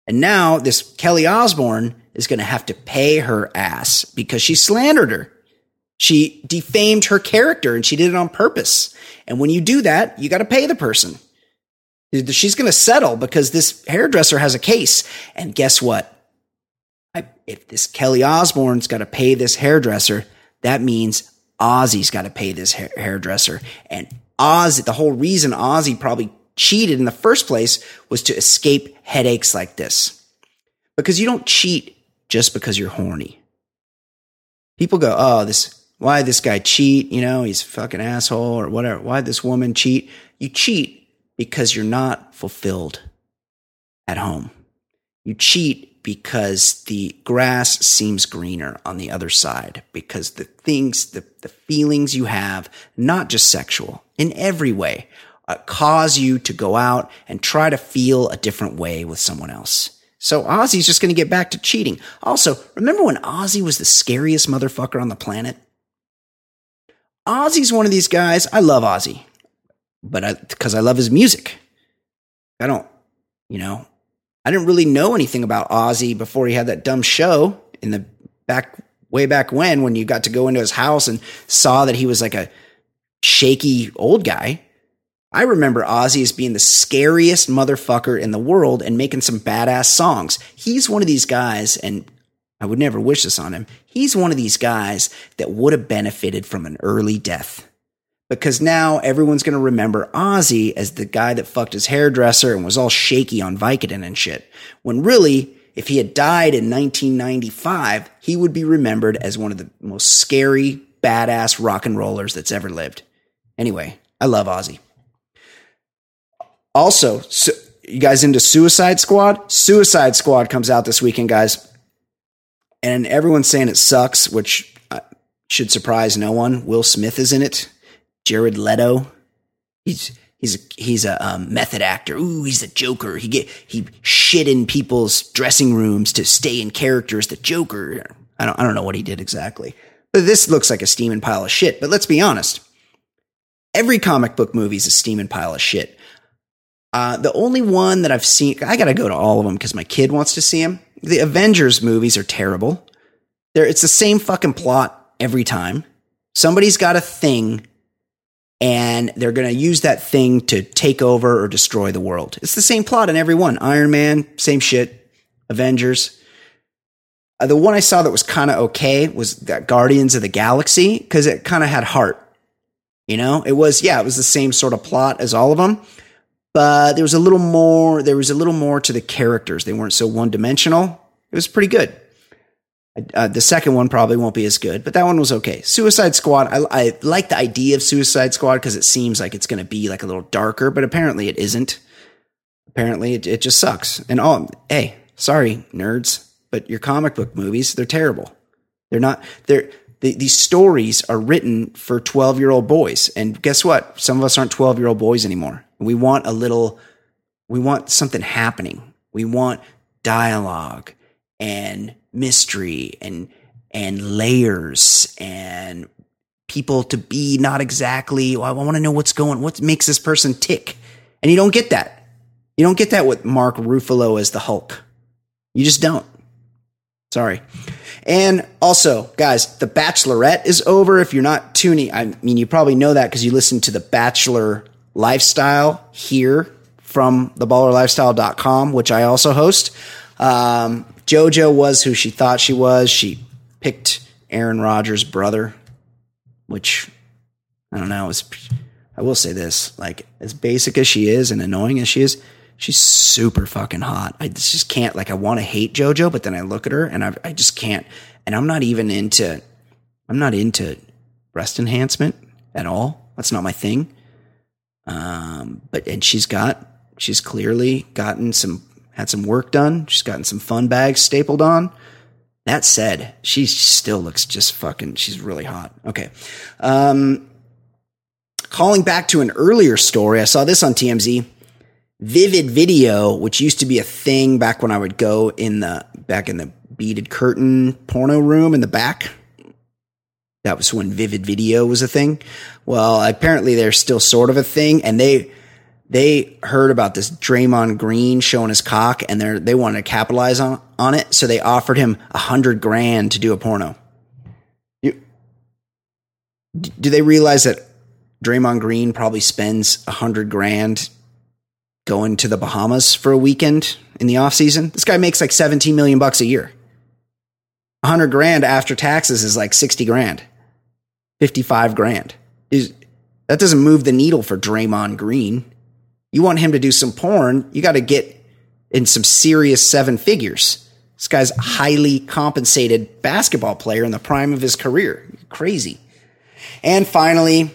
And now this Kelly Osbourne is going to have to pay her ass because she slandered her. She defamed her character and she did it on purpose. And when you do that, you got to pay the person. She's going to settle because this hairdresser has a case. And guess what? If this Kelly Osbourne's got to pay this hairdresser, that means Ozzy's got to pay this ha- hairdresser. And Ozzy, the whole reason Ozzy probably cheated in the first place was to escape headaches like this. Because you don't cheat just because you're horny. People go, oh, this, why this guy cheat? You know, he's a fucking asshole or whatever. Why this woman cheat? You cheat because you're not fulfilled at home. You cheat because the grass seems greener on the other side because the things, the, the feelings you have, not just sexual, in every way, uh, cause you to go out and try to feel a different way with someone else. So Ozzy's just going to get back to cheating. Also, remember when Ozzy was the scariest motherfucker on the planet? Ozzy's one of these guys. I love Ozzy, but I, because I love his music. I don't, you know, I didn't really know anything about Ozzy before he had that dumb show in the back, way back when, when you got to go into his house and saw that he was like a shaky old guy. I remember Ozzy as being the scariest motherfucker in the world and making some badass songs. He's one of these guys, and I would never wish this on him. He's one of these guys that would have benefited from an early death. Because now everyone's going to remember Ozzy as the guy that fucked his hairdresser and was all shaky on Vicodin and shit. When really, if he had died in 1995, he would be remembered as one of the most scary, badass rock and rollers that's ever lived. Anyway, I love Ozzy. Also, so, you guys into Suicide Squad? Suicide Squad comes out this weekend, guys. And everyone's saying it sucks, which uh, should surprise no one. Will Smith is in it. Jared Leto. He's he's a, he's a um, method actor. Ooh, he's a Joker. He get he shit in people's dressing rooms to stay in character as the Joker. I don't I don't know what he did exactly, but this looks like a steaming pile of shit. But let's be honest. Every comic book movie is a steaming pile of shit. Uh, the only one that I've seen, I got to go to all of them because my kid wants to see them. The Avengers movies are terrible. They're, it's the same fucking plot every time. Somebody's got a thing and they're going to use that thing to take over or destroy the world. It's the same plot in every one. Iron Man, same shit. Avengers. Uh, the one I saw that was kind of okay was that Guardians of the Galaxy because it kind of had heart. You know, it was, yeah, it was the same sort of plot as all of them but there was a little more there was a little more to the characters they weren't so one dimensional it was pretty good uh, the second one probably won't be as good but that one was okay. Suicide squad i, I like the idea of suicide squad because it seems like it's going to be like a little darker but apparently it isn't. Apparently it, it just sucks. And all, hey sorry nerds but your comic book movies they're terrible. They're not they're the, these stories are written for 12 year old boys. And guess what? Some of us aren't 12 year old boys anymore. We want a little, we want something happening. We want dialogue and mystery and, and layers and people to be not exactly, well, I want to know what's going, what makes this person tick. And you don't get that. You don't get that with Mark Ruffalo as the Hulk. You just don't. Sorry. And also, guys, The Bachelorette is over. If you're not tuning, I mean, you probably know that because you listen to The Bachelor lifestyle here from theballerlifestyle.com, which I also host. Um, JoJo was who she thought she was. She picked Aaron Rodgers' brother, which I don't know. I will say this: like as basic as she is and annoying as she is, She's super fucking hot. I just can't, like, I want to hate JoJo, but then I look at her and I, I just can't. And I'm not even into, I'm not into breast enhancement at all. That's not my thing. Um, but, and she's got, she's clearly gotten some, had some work done. She's gotten some fun bags stapled on. That said, she still looks just fucking, she's really hot. Okay. Um, calling back to an earlier story, I saw this on TMZ. Vivid Video, which used to be a thing back when I would go in the back in the beaded curtain porno room in the back. That was when Vivid Video was a thing. Well, apparently they're still sort of a thing, and they they heard about this Draymond Green showing his cock, and they they wanted to capitalize on on it, so they offered him a hundred grand to do a porno. You, do they realize that Draymond Green probably spends a hundred grand going to the Bahamas for a weekend in the off season. This guy makes like 17 million bucks a year. A 100 grand after taxes is like 60 grand. 55 grand. Is that doesn't move the needle for Draymond Green. You want him to do some porn, you got to get in some serious seven figures. This guy's a highly compensated basketball player in the prime of his career. Crazy. And finally,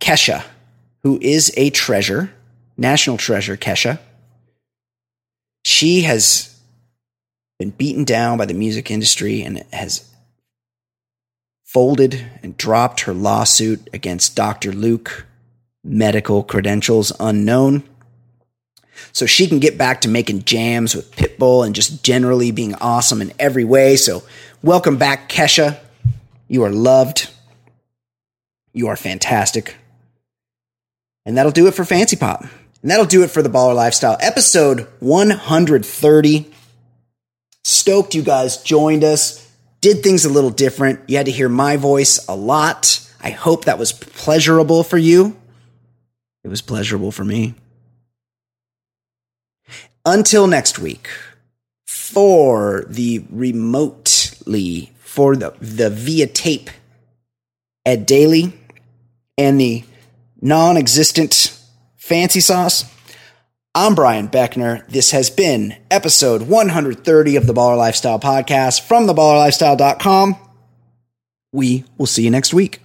Kesha, who is a treasure national treasure, Kesha. She has been beaten down by the music industry and has folded and dropped her lawsuit against Dr. Luke, medical credentials unknown. So she can get back to making jams with Pitbull and just generally being awesome in every way. So, welcome back, Kesha. You are loved. You are fantastic. And that'll do it for Fancy Pop. And that'll do it for the Baller Lifestyle episode 130. Stoked you guys joined us. Did things a little different. You had to hear my voice a lot. I hope that was pleasurable for you. It was pleasurable for me. Until next week, for the remotely, for the, the via tape Ed Daly and the non existent Fancy Sauce. I'm Brian Beckner. This has been episode 130 of the Baller Lifestyle Podcast from theballerlifestyle.com. We will see you next week.